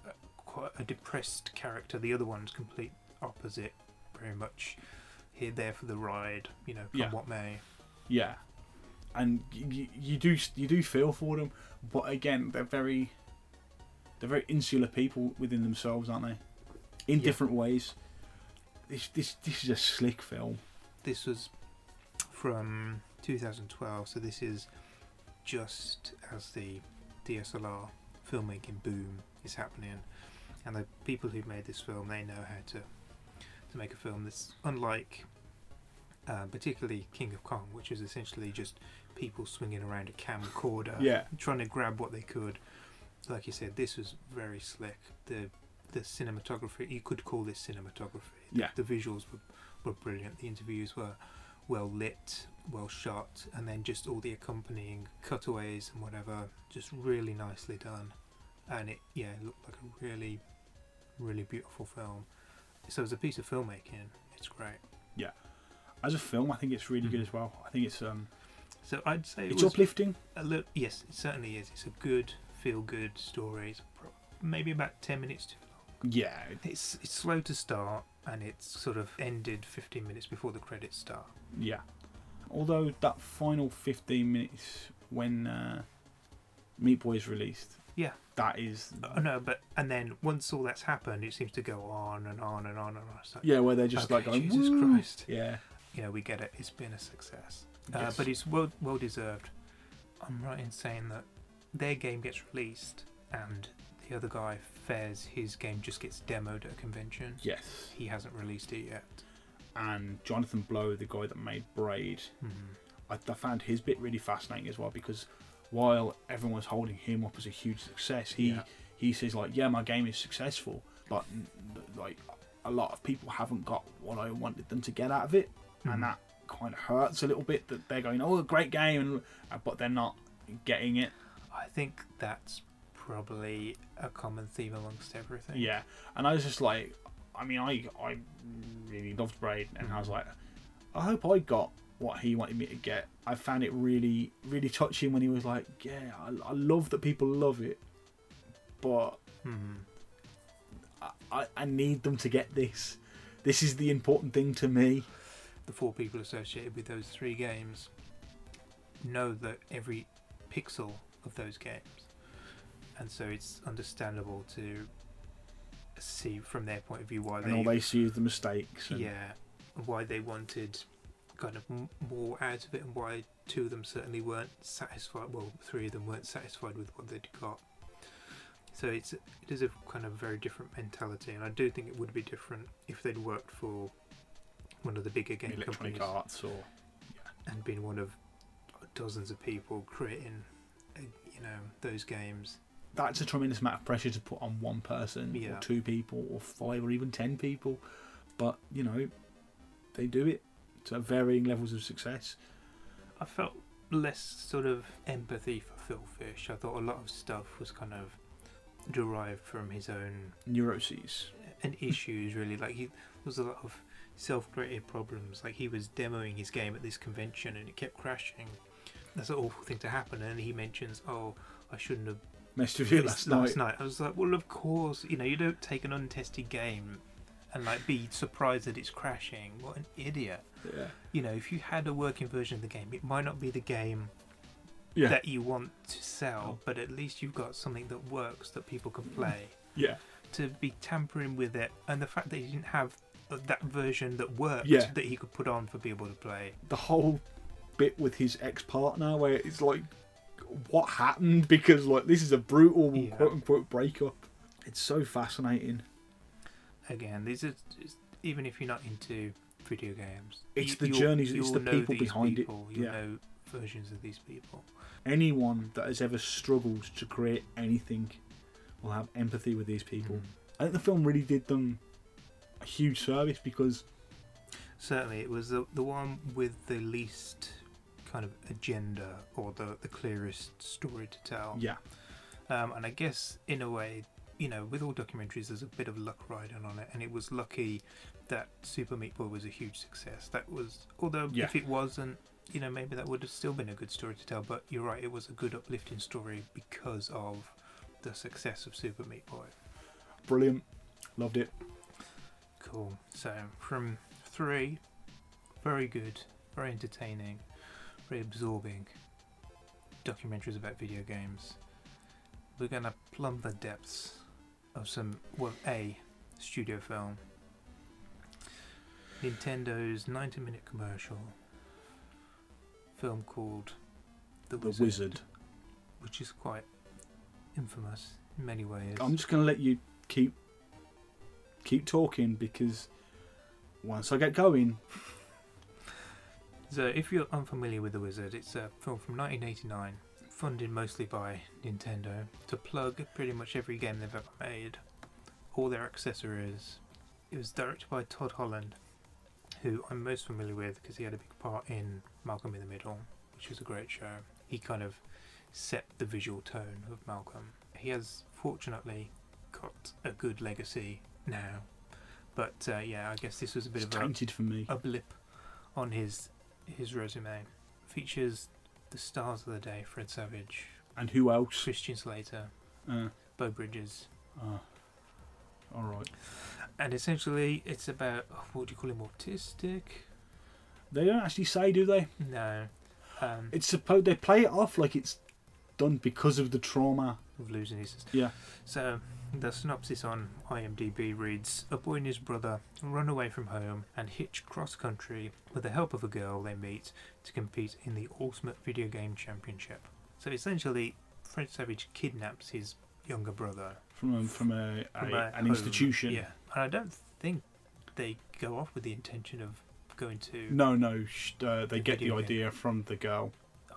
uh, quite a depressed character. The other one's complete opposite, very much here there for the ride. You know, come Yeah. what may. Yeah, and you, you do you do feel for them, but again, they're very they're very insular people within themselves, aren't they? In Yeah. different ways. This this this is a slick film. This was from 2012, so this is just as the DSLR filmmaking boom is happening, and the people who made this film they know how to to make a film that's unlike, uh, particularly King of Kong, which is essentially just people swinging around a camcorder, Yeah, trying to grab what they could. Like you said, this was very slick. The the cinematography, you could call this cinematography. Yeah. The visuals were, were brilliant. The interviews were well lit, well shot, and then just all the accompanying cutaways and whatever, just really nicely done. And it, yeah, it looked like a really, really beautiful film. So as a piece of filmmaking, it's great. Yeah, as a film, I think it's really good Mhm. as well. I think it's um So I'd say it's was uplifting. a little, yes, it certainly is. It's a good, feel-good story. It's maybe about ten minutes too long. Yeah, It's it's slow to start, and it's sort of ended 15 minutes before the credits start. yeah. Although that final fifteen minutes when uh, Meat Boy is released, Yeah. that is Oh no, but and then once all that's happened, it seems to go on and on and on and on. Like, yeah, where they're just okay, like going, Jesus "Woo!" Christ, Yeah, you know, we get it. It's been a success, uh, but it's well well deserved. I'm right in saying that their game gets released, and the other guy, His game just gets demoed at a convention. yes. He hasn't released it yet. And Jonathan Blow, the guy that made Braid, Mhm. I, I found his bit really fascinating as well because while everyone was holding him up as a huge success, he Yeah. he says like, yeah, my game is successful, but like a lot of people haven't got what I wanted them to get out of it, Mhm. and that kind of hurts a little bit that they're going, oh, a great game, and, uh, but they're not getting it. I think that's probably a common theme amongst everything. Yeah, and I was just like, I mean, I I really loved Braid, and I was like, I hope I got what he wanted me to get. I found it really really touching when he was like, yeah, I, I love that people love it, but Mhm. I, I I need them to get this. This is the important thing to me. The four people associated with those three games know that every pixel of those games, and so it's understandable to see from their point of view why And all they, they see is the mistakes. And, yeah, why they wanted kind of more out of it, and why two of them certainly weren't satisfied. Well, three of them weren't satisfied with what they'd got. So it's it is a kind of very different mentality, and I do think it would be different if they'd worked for one of the bigger game Electronic companies Arts or and been one of dozens of people creating, uh, you know, those games. That's a tremendous amount of pressure to put on one person Yeah. or two people or five or even ten people. But you know they do it to varying levels of success. I felt less sort of empathy for Phil Fish. I thought a lot of stuff was kind of derived from his own neuroses. and issues really. Like he was a lot of self-created problems. Like he was demoing his game at this convention and it kept crashing. That's an awful thing to happen. And he mentions oh i shouldn't have messed with you this last night. I was like well of course you know you don't take an untested game and like be surprised that it's crashing. What an idiot. Yeah. You know if you had a working version of the game it might not be the game yeah. that you want to sell Oh. but at least you've got something that works that people can play. Yeah. To be tampering with it, and the fact that he didn't have that version that worked Yeah. that he could put on for people to play. the whole bit with his ex-partner where it's like what happened because like this is a brutal Yeah. quote unquote breakup it's so fascinating Again, these are just- even if you're not into video games, It's you- the you'll- journeys, it's the people behind it, people, You'll yeah. know versions of these people. anyone that has ever struggled to create anything will have empathy with these people Mm. I think the film really did them a huge service because certainly it was the the one with the least kind of agenda or the the clearest story to tell. Yeah. Um, and I guess in a way, you know, with all documentaries, there's a bit of luck riding on it, and it was lucky that Super Meat Boy was a huge success. That was, although Yeah. if it wasn't, you know, maybe that would have still been a good story to tell. But you're right, it was a good uplifting story because of the success of Super Meat Boy. Brilliant. Loved it. Cool. So from three, very good, very entertaining, very absorbing documentaries about video games. We're gonna plumb the depths of some well a studio film. Nintendo's 90 minute commercial film called The The Wizard, Wizard. which is quite infamous in many ways. I'm just going to let you keep keep talking because once I get going, So, if you're unfamiliar with The Wizard, it's a film from 1989, funded mostly by Nintendo to plug pretty much every game they've ever made, all their accessories. It was directed by Todd Holland, who I'm most familiar with because he had a big part in Malcolm in the Middle, which was a great show. He kind of set the visual tone of Malcolm. He has fortunately got a good legacy now, but uh, yeah, I guess this was a bit it's of a tainted for me. a blip on his his resume. Features the stars of the day: Fred Savage, And who else? Christian Slater, Uh, Beau Bridges, uh, all right. and essentially it's about oh, what do you call him? Autistic? They don't actually say, do they? No, um, It's supposed they play it off like it's done because of the trauma. of losing his. Yeah. So the synopsis on IMDb reads: A boy and his brother run away from home and hitch cross country with the help of a girl they meet to compete in the Ultimate Video Game Championship. So essentially, Fred Savage kidnaps his younger brother From a, from a, a, from a an home. institution. Yeah, and I don't think they go off with the intention of going to. No, no. Sh- uh, they The get the video game. idea from the girl.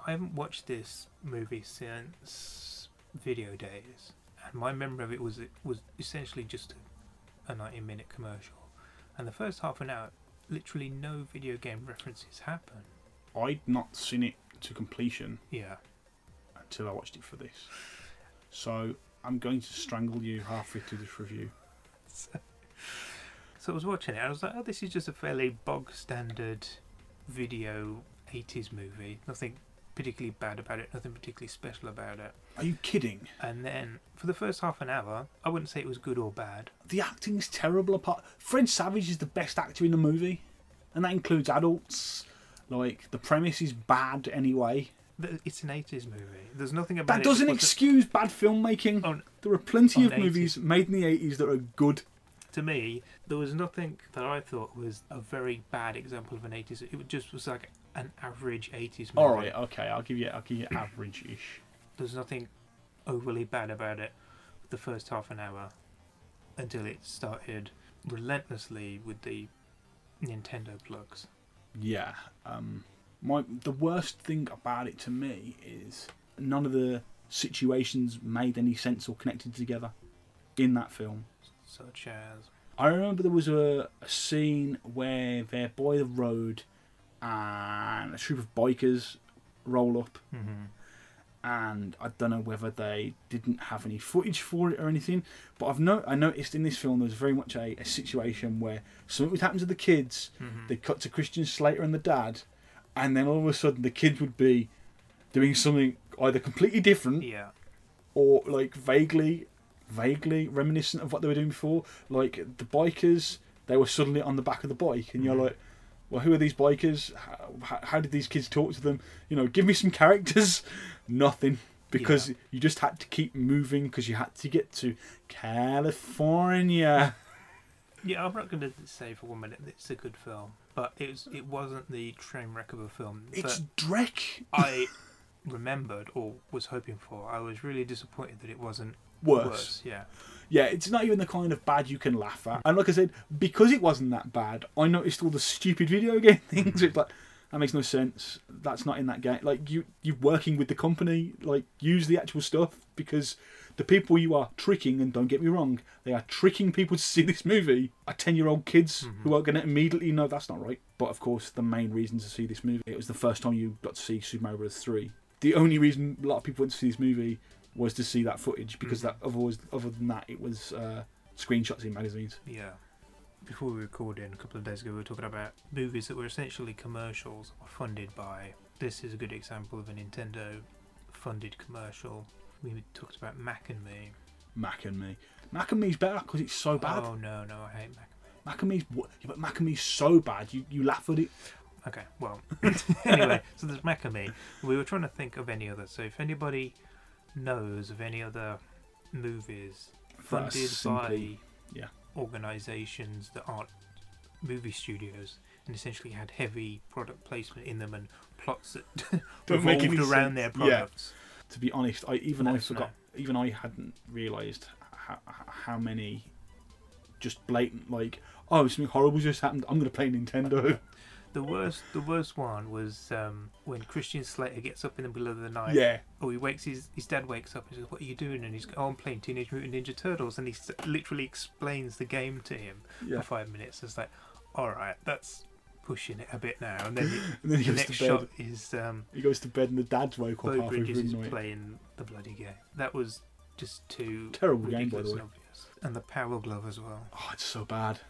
I haven't watched this movie since video days, my memory of it was it was essentially just a, a 90 minute commercial, and the first half an hour, literally no video game references happen. I'd not seen it to completion Yeah, until I watched it for this. So I'm going to strangle you halfway through this review. so, so I was watching it. I was like, oh, this is just a fairly bog standard video 80s movie. Nothing particularly bad about it. Nothing particularly special about it. Are you kidding? And then for the first half an hour, I wouldn't say it was good or bad. The acting's terrible. Apart, Fred Savage is the best actor in the movie, and that includes adults. Like the premise is bad anyway. It's an 80s movie. There's nothing about That it. doesn't excuse bad filmmaking. On- there are plenty of movies made in the 80s that are good. To me, there was nothing that I thought was a very bad example of an 80s. It just was like an average 80s movie. All right, okay, I'll give you, I'll give you average-ish. There's nothing overly bad about it the first half an hour until it started relentlessly with the Nintendo plugs. Yeah. Um, my the worst thing about it to me is none of the situations made any sense or connected together in that film. Such as. I remember there was a, a scene where they're by the road and a troop of bikers roll up Mm-hmm. and I don't know whether they didn't have any footage for it or anything. But I've no, I noticed in this film there was very much a, a situation where something would happen to the kids. Mm-hmm. They cut to Christian Slater and the dad, and then all of a sudden the kids would be doing something either completely different Yeah. or like vaguely, vaguely reminiscent of what they were doing before. Like the bikers, they were suddenly on the back of the bike, and you're Mhm. like, well, who are these bikers? How, how, did these kids talk to them? You know, give me some characters. Nothing. Because Yeah. you just had to keep moving because you had to get to California. Yeah, I'm not going to say for one minute that it's a good film, but it was. It wasn't the train wreck of a film It's Drek. I remembered or was hoping for. I was really disappointed that it wasn't Worse. worse. Yeah, Yeah, it's not even the kind of bad you can laugh at. And like I said, because it wasn't that bad, I noticed all the stupid video game things. It's like, That makes no sense. That's not in that game. Like you, you're working with the company. Like use the actual stuff because the people you are tricking, and don't get me wrong, they are tricking people to see this movie. Are ten-year-old kids Mhm. who are going to immediately know that's not right. But of course, the main reason to see this movie, it was the first time you got to see Super Mario Bros. Three. The only reason a lot of people went to see this movie was to see that footage because Mhm. that otherwise, other than that, it was uh, screenshots in magazines. Yeah. Before we recorded a couple of days ago, we were talking about movies that were essentially commercials or funded by. This is a good example of a Nintendo funded commercial. We talked about Mac and Me. Mac and Me. Mac and Me's better because it's so bad. Oh no, no, I hate Mac. Mac and Me's? Yeah, but Mac and Me's so bad. You you laugh at it. Okay, well, anyway, so there's Mac and Me. We were trying to think of any other. So if anybody knows of any other movies funded simply- by yeah. organisations that aren't movie studios and essentially had heavy product placement in them and plots that Don't make revolved around their sense. Yeah. To be honest, I even I forgot. Even I hadn't realised how, how many just blatant like oh something horrible just happened. I'm gonna play Nintendo. The worst, the worst one was um, when Christian Slater gets up in the middle of the night. yeah. Oh, he wakes his his dad wakes up and says, "What are you doing?" And he's, "Oh, I'm playing Teenage Mutant Ninja Turtles," and he s- literally explains the game to him Yeah. for five minutes. It's like, all right, that's pushing it a bit now. And then And then he the goes next to bed. shot is um, He goes to bed and the dad's woke up halfway through the night. playing the bloody game. That was just too Terrible game, by the way. obvious. And the Power Glove as well. Oh, it's so bad.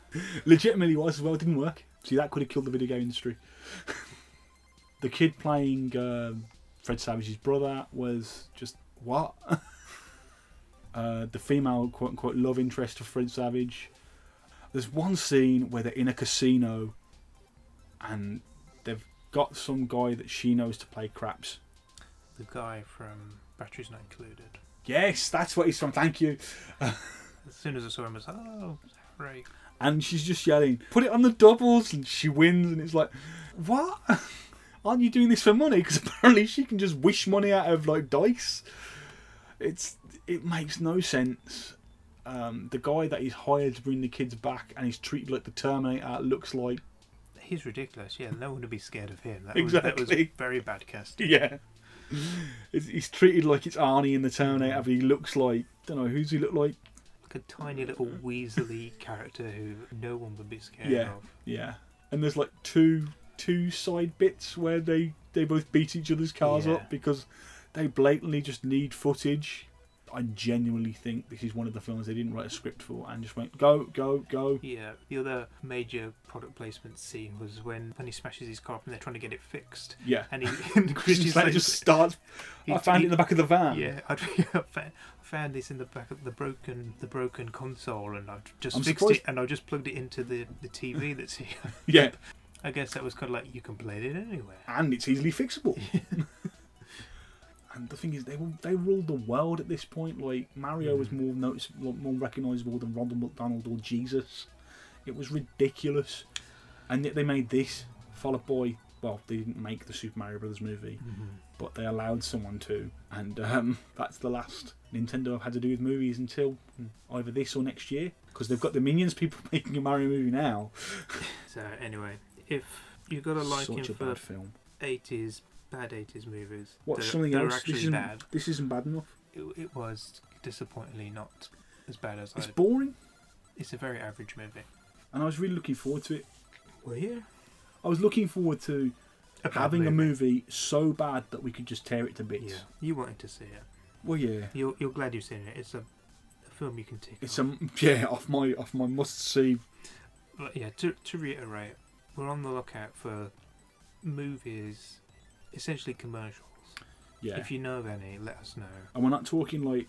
Legitimately was as well. Didn't work. See, that could have killed the video game industry. the kid playing um Fred Savage's brother was just what? uh, the female quote unquote love interest of Fred Savage. There's one scene where they're in a casino and they've got some guy that she knows to play craps. The guy from Batteries Not Included. Yes, that's what he's from. Thank you. As soon as I saw him, I was like, oh, right. and she's just yelling, "Put it on the doubles!" and she wins, and it's like, what? Aren't you doing this for money? Because apparently she can just wish money out of like dice. It's it makes no sense. Um, the guy that he's hired to bring the kids back and he's treated like the Terminator looks like He's ridiculous. Yeah, no one would be scared of him. That was, that was Exactly. very bad casting. yeah. It's, he's treated like it's Arnie in the Terminator, but he looks like don't know who's he look like. Like a tiny little weaselly character who no one would be scared Yeah. of. Yeah, and there's like two two side bits where they they both beat each other's cars Yeah. up because they blatantly just need footage. I genuinely think this is one of the films they didn't write a script for and just went go go go. Yeah, the other major product placement scene was when, when he smashes his car up and they're trying to get it fixed. Yeah, And he and Christian Christian Slater Slater just starts. I found he- it in the back of the van. Yeah, I I found, I this in the back of the broken the broken console, and I've just I'm fixed surprised- it, and I just plugged it into the, the TV that's here. yeah, I guess that was kind of like you can play it anywhere. and it's easily fixable. And the thing is, they they ruled the world at this point. Like Mario was Mm. more noticeable, more recognizable than Ronald McDonald or Jesus. It was ridiculous, and yet they made this followed by. Well, they didn't make the Super Mario Brothers movie, but they allowed someone to, and um, that's the last Nintendo have had to do with movies until either this or next year, because they've got the Minions people making a Mario movie now. So anyway, if you've got a liking Such a for bad film. eighties bad eighties movies, Watch that, something that else. This isn't, bad. this isn't bad enough. It, it was disappointingly not as bad as It's I. boring, It's a very average movie. and I was really looking forward to it. Well, yeah. I was looking forward to A having a movie so bad that we could just tear it to bits. Yeah, you wanted to see it. Well, yeah. You're you're glad you've seen it. It's a, a film you can tick. It's off. a yeah off my off my must see. But yeah, to, to reiterate, we're on the lookout for movies, essentially commercials. Yeah, If you know of any, let us know. and we're not talking like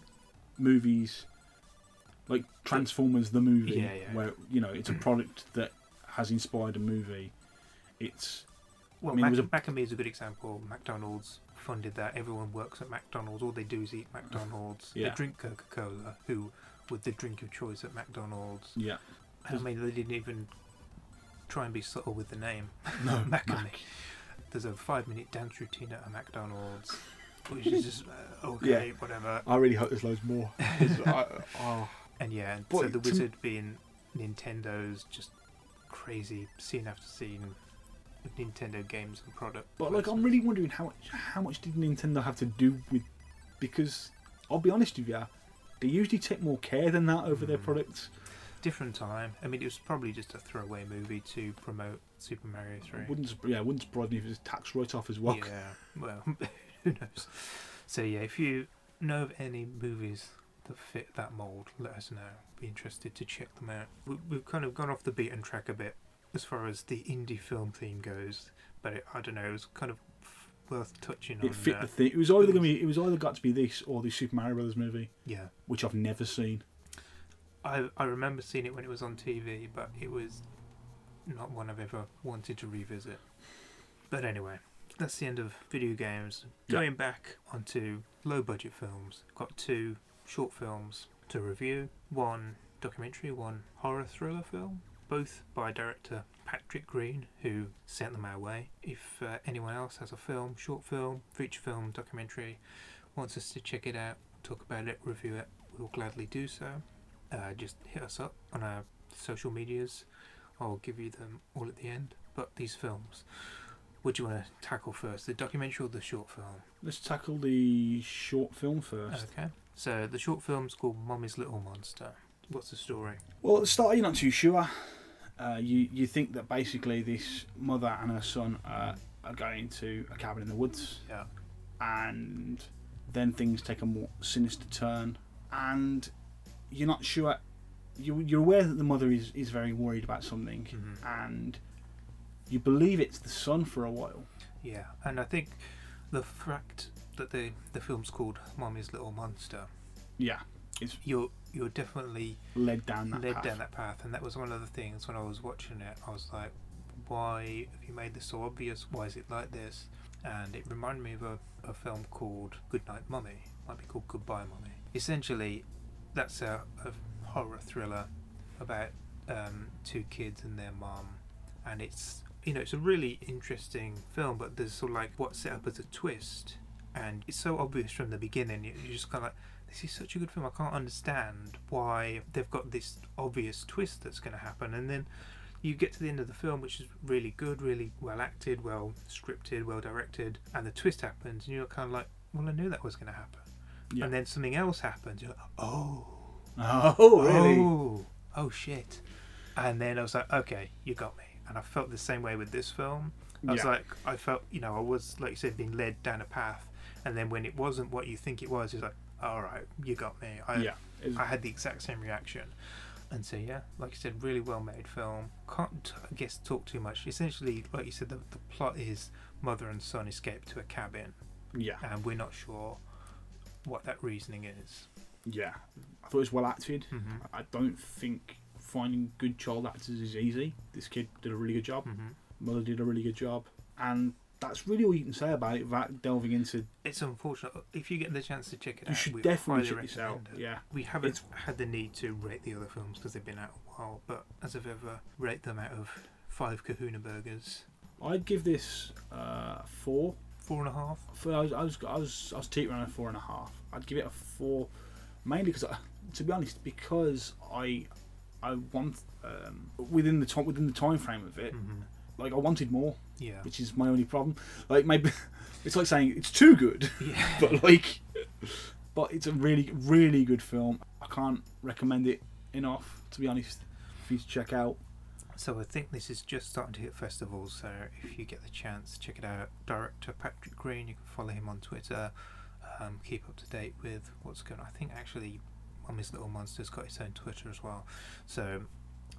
movies like Transformers the movie, Yeah, yeah. where you know it's a mm. product that has inspired a movie. It's Well, I mean, Mac, was a- Mac and Me is a good example. McDonald's funded that. Everyone works at McDonald's. All they do is eat McDonald's. Yeah. They drink Coca Cola, who with the drink of choice at McDonald's. yeah, I mean, they didn't even try and be subtle with the name. no Mac and Me. Mac. There's a five minute dance routine at a McDonald's, which is just uh, okay, Yeah. whatever. I really hope there's loads more. I, oh, And yeah, and so the wizard being Nintendo's just crazy scene after scene Nintendo games and product. But like, I'm really wondering how much how much did Nintendo have to do with? Because I'll be honest with you, they usually take more care than that over their Mm. products. Different time. I mean, it was probably just a throwaway movie to promote Super Mario Three. Wouldn't yeah, wouldn't surprise me if it was tax write off as well. Yeah, well, who knows? So yeah, if you know of any movies that fit that mold, let us know. Be interested to check them out. We, we've kind of gone off the beaten track a bit as far as the indie film theme goes, but it, I don't know. It was kind of worth touching on. It fit the thing. It was either gonna be it was either got to be this or the Super Mario Brothers movie, yeah, which I've never seen. I I remember seeing it when it was on TV, but it was not one I've ever wanted to revisit. But anyway, that's the end of video games. Yeah. Going back onto low budget films, got two short films to review. One documentary, one horror thriller film, both by director Patrick Green, who sent them our way. If uh, anyone else has a film, short film, feature film, documentary, wants us to check it out, talk about it, review it, we'll gladly do so. Uh, just hit us up on our social medias. I'll give you them all at the end. But these films, what do you want to tackle first, the documentary or the short film? Let's tackle the short film first. Okay. So the short film's called Mommy's Little Monster. What's the story? Well, at the start, you're not too sure. Uh, you you think that basically this mother and her son uh, are going to a cabin in the woods, Yeah. and then things take a more sinister turn, and you're not sure. You, you're aware that the mother is, is very worried about something, Mhm. and you believe it's the son for a while. Yeah, and I think the fact that the the film's called Mommy's Little Monster, Yeah, it's you're you're definitely led down that led path. down that path, and that was one of the things when I was watching it. I was like, why have you made this so obvious? Why is it like this? And it reminded me of a, a film called Goodnight Mummy. Might be called Goodbye Mummy. Essentially, that's a, a horror thriller about um, two kids and their mum, and it's you know it's a really interesting film. But there's sort of like what's set up as a twist, and it's so obvious from the beginning. you- You're just kind of like, this is such a good film. I can't understand why they've got this obvious twist that's going to happen, and then you get to the end of the film, which is really good, really well acted, well scripted, well directed, and the twist happens, and you're kind of like, well, I knew that was going to happen, Yeah. and then something else happens. You're like, oh, Oh, really? oh, oh shit, and then I was like, okay, you got me, and I felt the same way with this film. I was Yeah. like, I felt, you know, I was like you said, being led down a path, and then when it wasn't what you think it was, it's like, all right, you got me. I, yeah. I had the exact same reaction. And so, yeah, like you said, really well made film. Can't, I guess, talk too much. Essentially, like you said, the, the plot is mother and son escape to a cabin, yeah. and we're not sure what that reasoning is. Yeah. I thought it was well acted. Mm-hmm. I don't think finding good child actors is easy. This kid did a really good job. Mm-hmm. Mother did a really good job, and that's really all you can say about it. Without delving into, It's unfortunate. If you get the chance to check it you out, should we definitely check this out. it. Yeah, We haven't It's- had the need to rate the other films because they've been out a while, but as I've ever rate them out of five Kahuna burgers, I'd give this uh, four. Four and a half. For, I was, I was, I was, I was teetering on a four and a half. I'd give it a four, mainly because, to be honest, because I, I want um, within the time within the time frame of it, Mm-hmm. like I wanted more, Yeah. which is my only problem. Like maybe it's like saying it's too good. Yeah. but like but it's a really really good film i can't recommend it enough to be honest for you to check out So I think this is just starting to hit festivals. So if you get the chance, check it out. Director Patrick Green, you can follow him on Twitter. Um, keep up to date with what's going on. I think actually, Mummy's Little Monster's got its own Twitter as well. So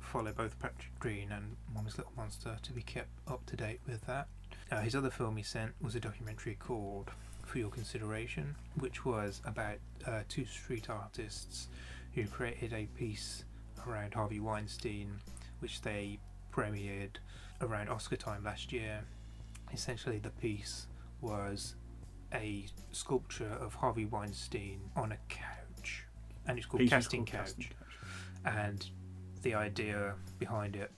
follow both Patrick Green and Mummy's Little Monster to be kept up to date with that. Uh, his other film he sent was a documentary called For Your Consideration, which was about uh, two street artists who created a piece around Harvey Weinstein which they premiered around Oscar time last year. Essentially, the piece was a sculpture of Harvey Weinstein on a couch, and it's called Casting called Couch. Casting And the idea behind it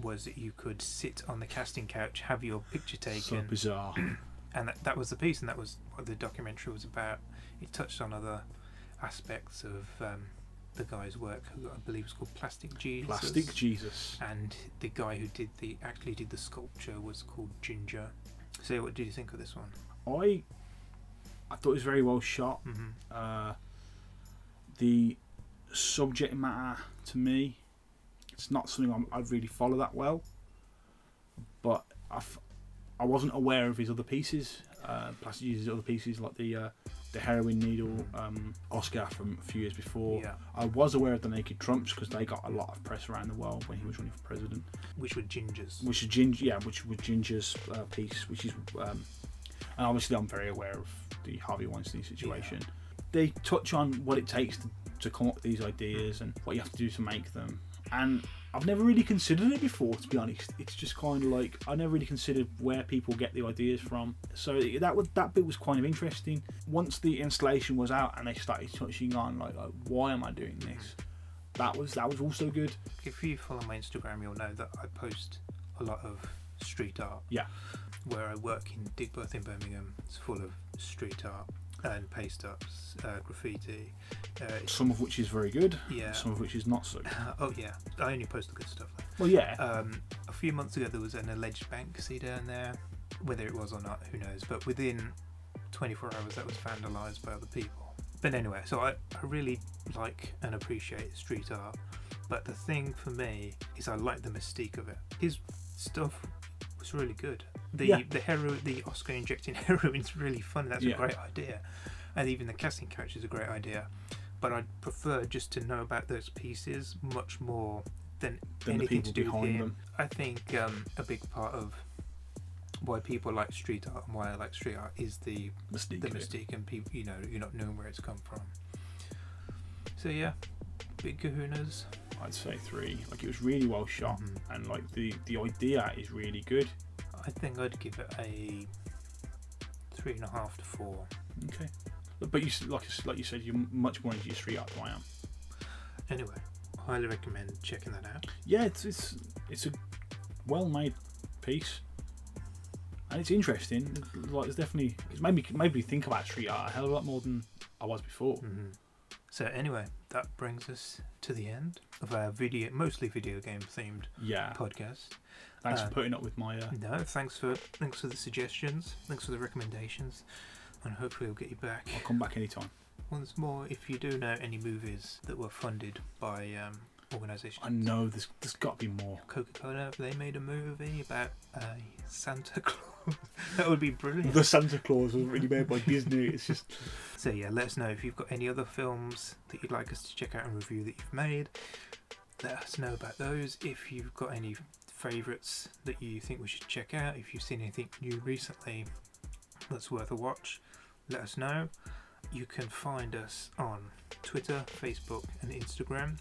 was that you could sit on the casting couch, have your picture taken. so bizarre and that, that was the piece, and that was what the documentary was about. It touched on other aspects of um, the guy's work, who I believe was called Plastic Jesus. Plastic Jesus. And the guy who did the actually did the sculpture was called Ginger. So, what did you think of this one? I I thought it was very well shot. hmm Uh, the subject matter to me, it's not something I'm, I really follow that well. But I, f- I wasn't aware of his other pieces. Uh, Plastic uses other pieces like the uh, the heroin needle um, Oscar from a few years before. Yeah, I was aware of the Naked Trumps because they got a lot of press around the world when he was running for president. which were Gingers. Which is Ginger, yeah, which was Ginger's uh, piece, which is, um, and obviously I'm very aware of the Harvey Weinstein situation. They touch on what it takes to, to come up with these ideas and what you have to do to make them. And I've never really considered it before, to be honest. It's just kind of like I never really considered where people get the ideas from. So that was that bit was kind of interesting. Once the installation was out and they started touching on like, like why am I doing this, that was that was also good. If you follow my Instagram, you'll know that I post a lot of street art. Yeah. Where I work in Digbeth in Birmingham, it's full of street art and paste ups, uh, graffiti. Uh, Some of which is very good. yeah. Some of which is not so. good. oh yeah, I only post the good stuff. Though. Well, yeah. Um, a few months ago, there was an alleged Banksy down there. Whether it was or not, who knows? But within 24 hours, that was vandalised by other people. But anyway, so I, I really like and appreciate street art. But the thing for me is, I like the mystique of it. His stuff was really good. The Yeah. the hero, the Oscar injecting heroin's really fun. That's Yeah. a great idea, and even the casting couch is a great idea. But I'd prefer just to know about those pieces much more than Than anything to do with him. them. I think um, a big part of why people like street art and why I like street art is the Mystique. the mystique and people you know you're not knowing where it's come from. So yeah, big kahunas. I'd say three. Like it was really well shot, Mhm. and like the the idea is really good. I think I'd give it a three and a half to four. Okay. But you like like you said, you're much more into your street art than I am. Anyway, highly recommend checking that out. Yeah, it's it's it's a well made piece, and it's interesting. Like it's definitely it's made me made me think about street art a hell of a lot more than I was before. hmm So anyway, that brings us to the end of our video, mostly video game themed Yeah. podcast. Thanks Uh, for putting up with my. Uh, No, thanks for thanks for the suggestions, thanks for the recommendations, and hopefully we'll get you back. I'll come back anytime. Once more, if you do know any movies that were funded by um, organisations, I know there's there's got to be more. Coca Cola, they made a movie about uh, Santa Claus, that would be brilliant. The Santa Claus was really made by Disney. It's just So yeah, let us know if you've got any other films that you'd like us to check out and review that you've made. Let us know about those. If you've got any favourites that you think we should check out, if you've seen anything new recently that's worth a watch, let us know. You can find us on Twitter, Facebook, and Instagram.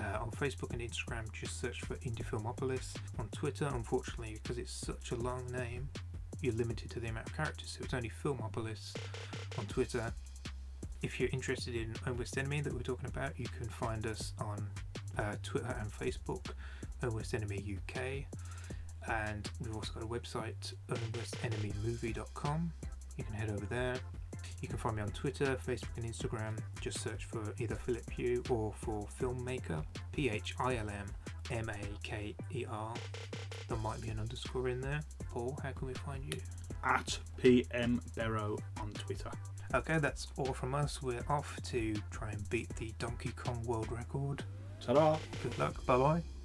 Uh, on Facebook and Instagram, just search for IndiePhilmopolis. On Twitter, unfortunately, because it's such a long name, you're limited to the amount of characters, so it's only Philmopolis on Twitter. If you're interested in Worst Enemy that we're talking about, you can find us on uh, Twitter and Facebook, Worst Enemy UK. And we've also got a website, ownworstenemymovie.com. You can head over there. You can find me on Twitter, Facebook, and Instagram. Just search for either Philip Pugh or for Filmmaker, P H I L M M A K E R. There might be an underscore in there. Paul, how can we find you? at PM Berrow on Twitter. Okay, that's all from us. We're off to try and beat the Donkey Kong world record. Ta-da! Good luck. Bye bye.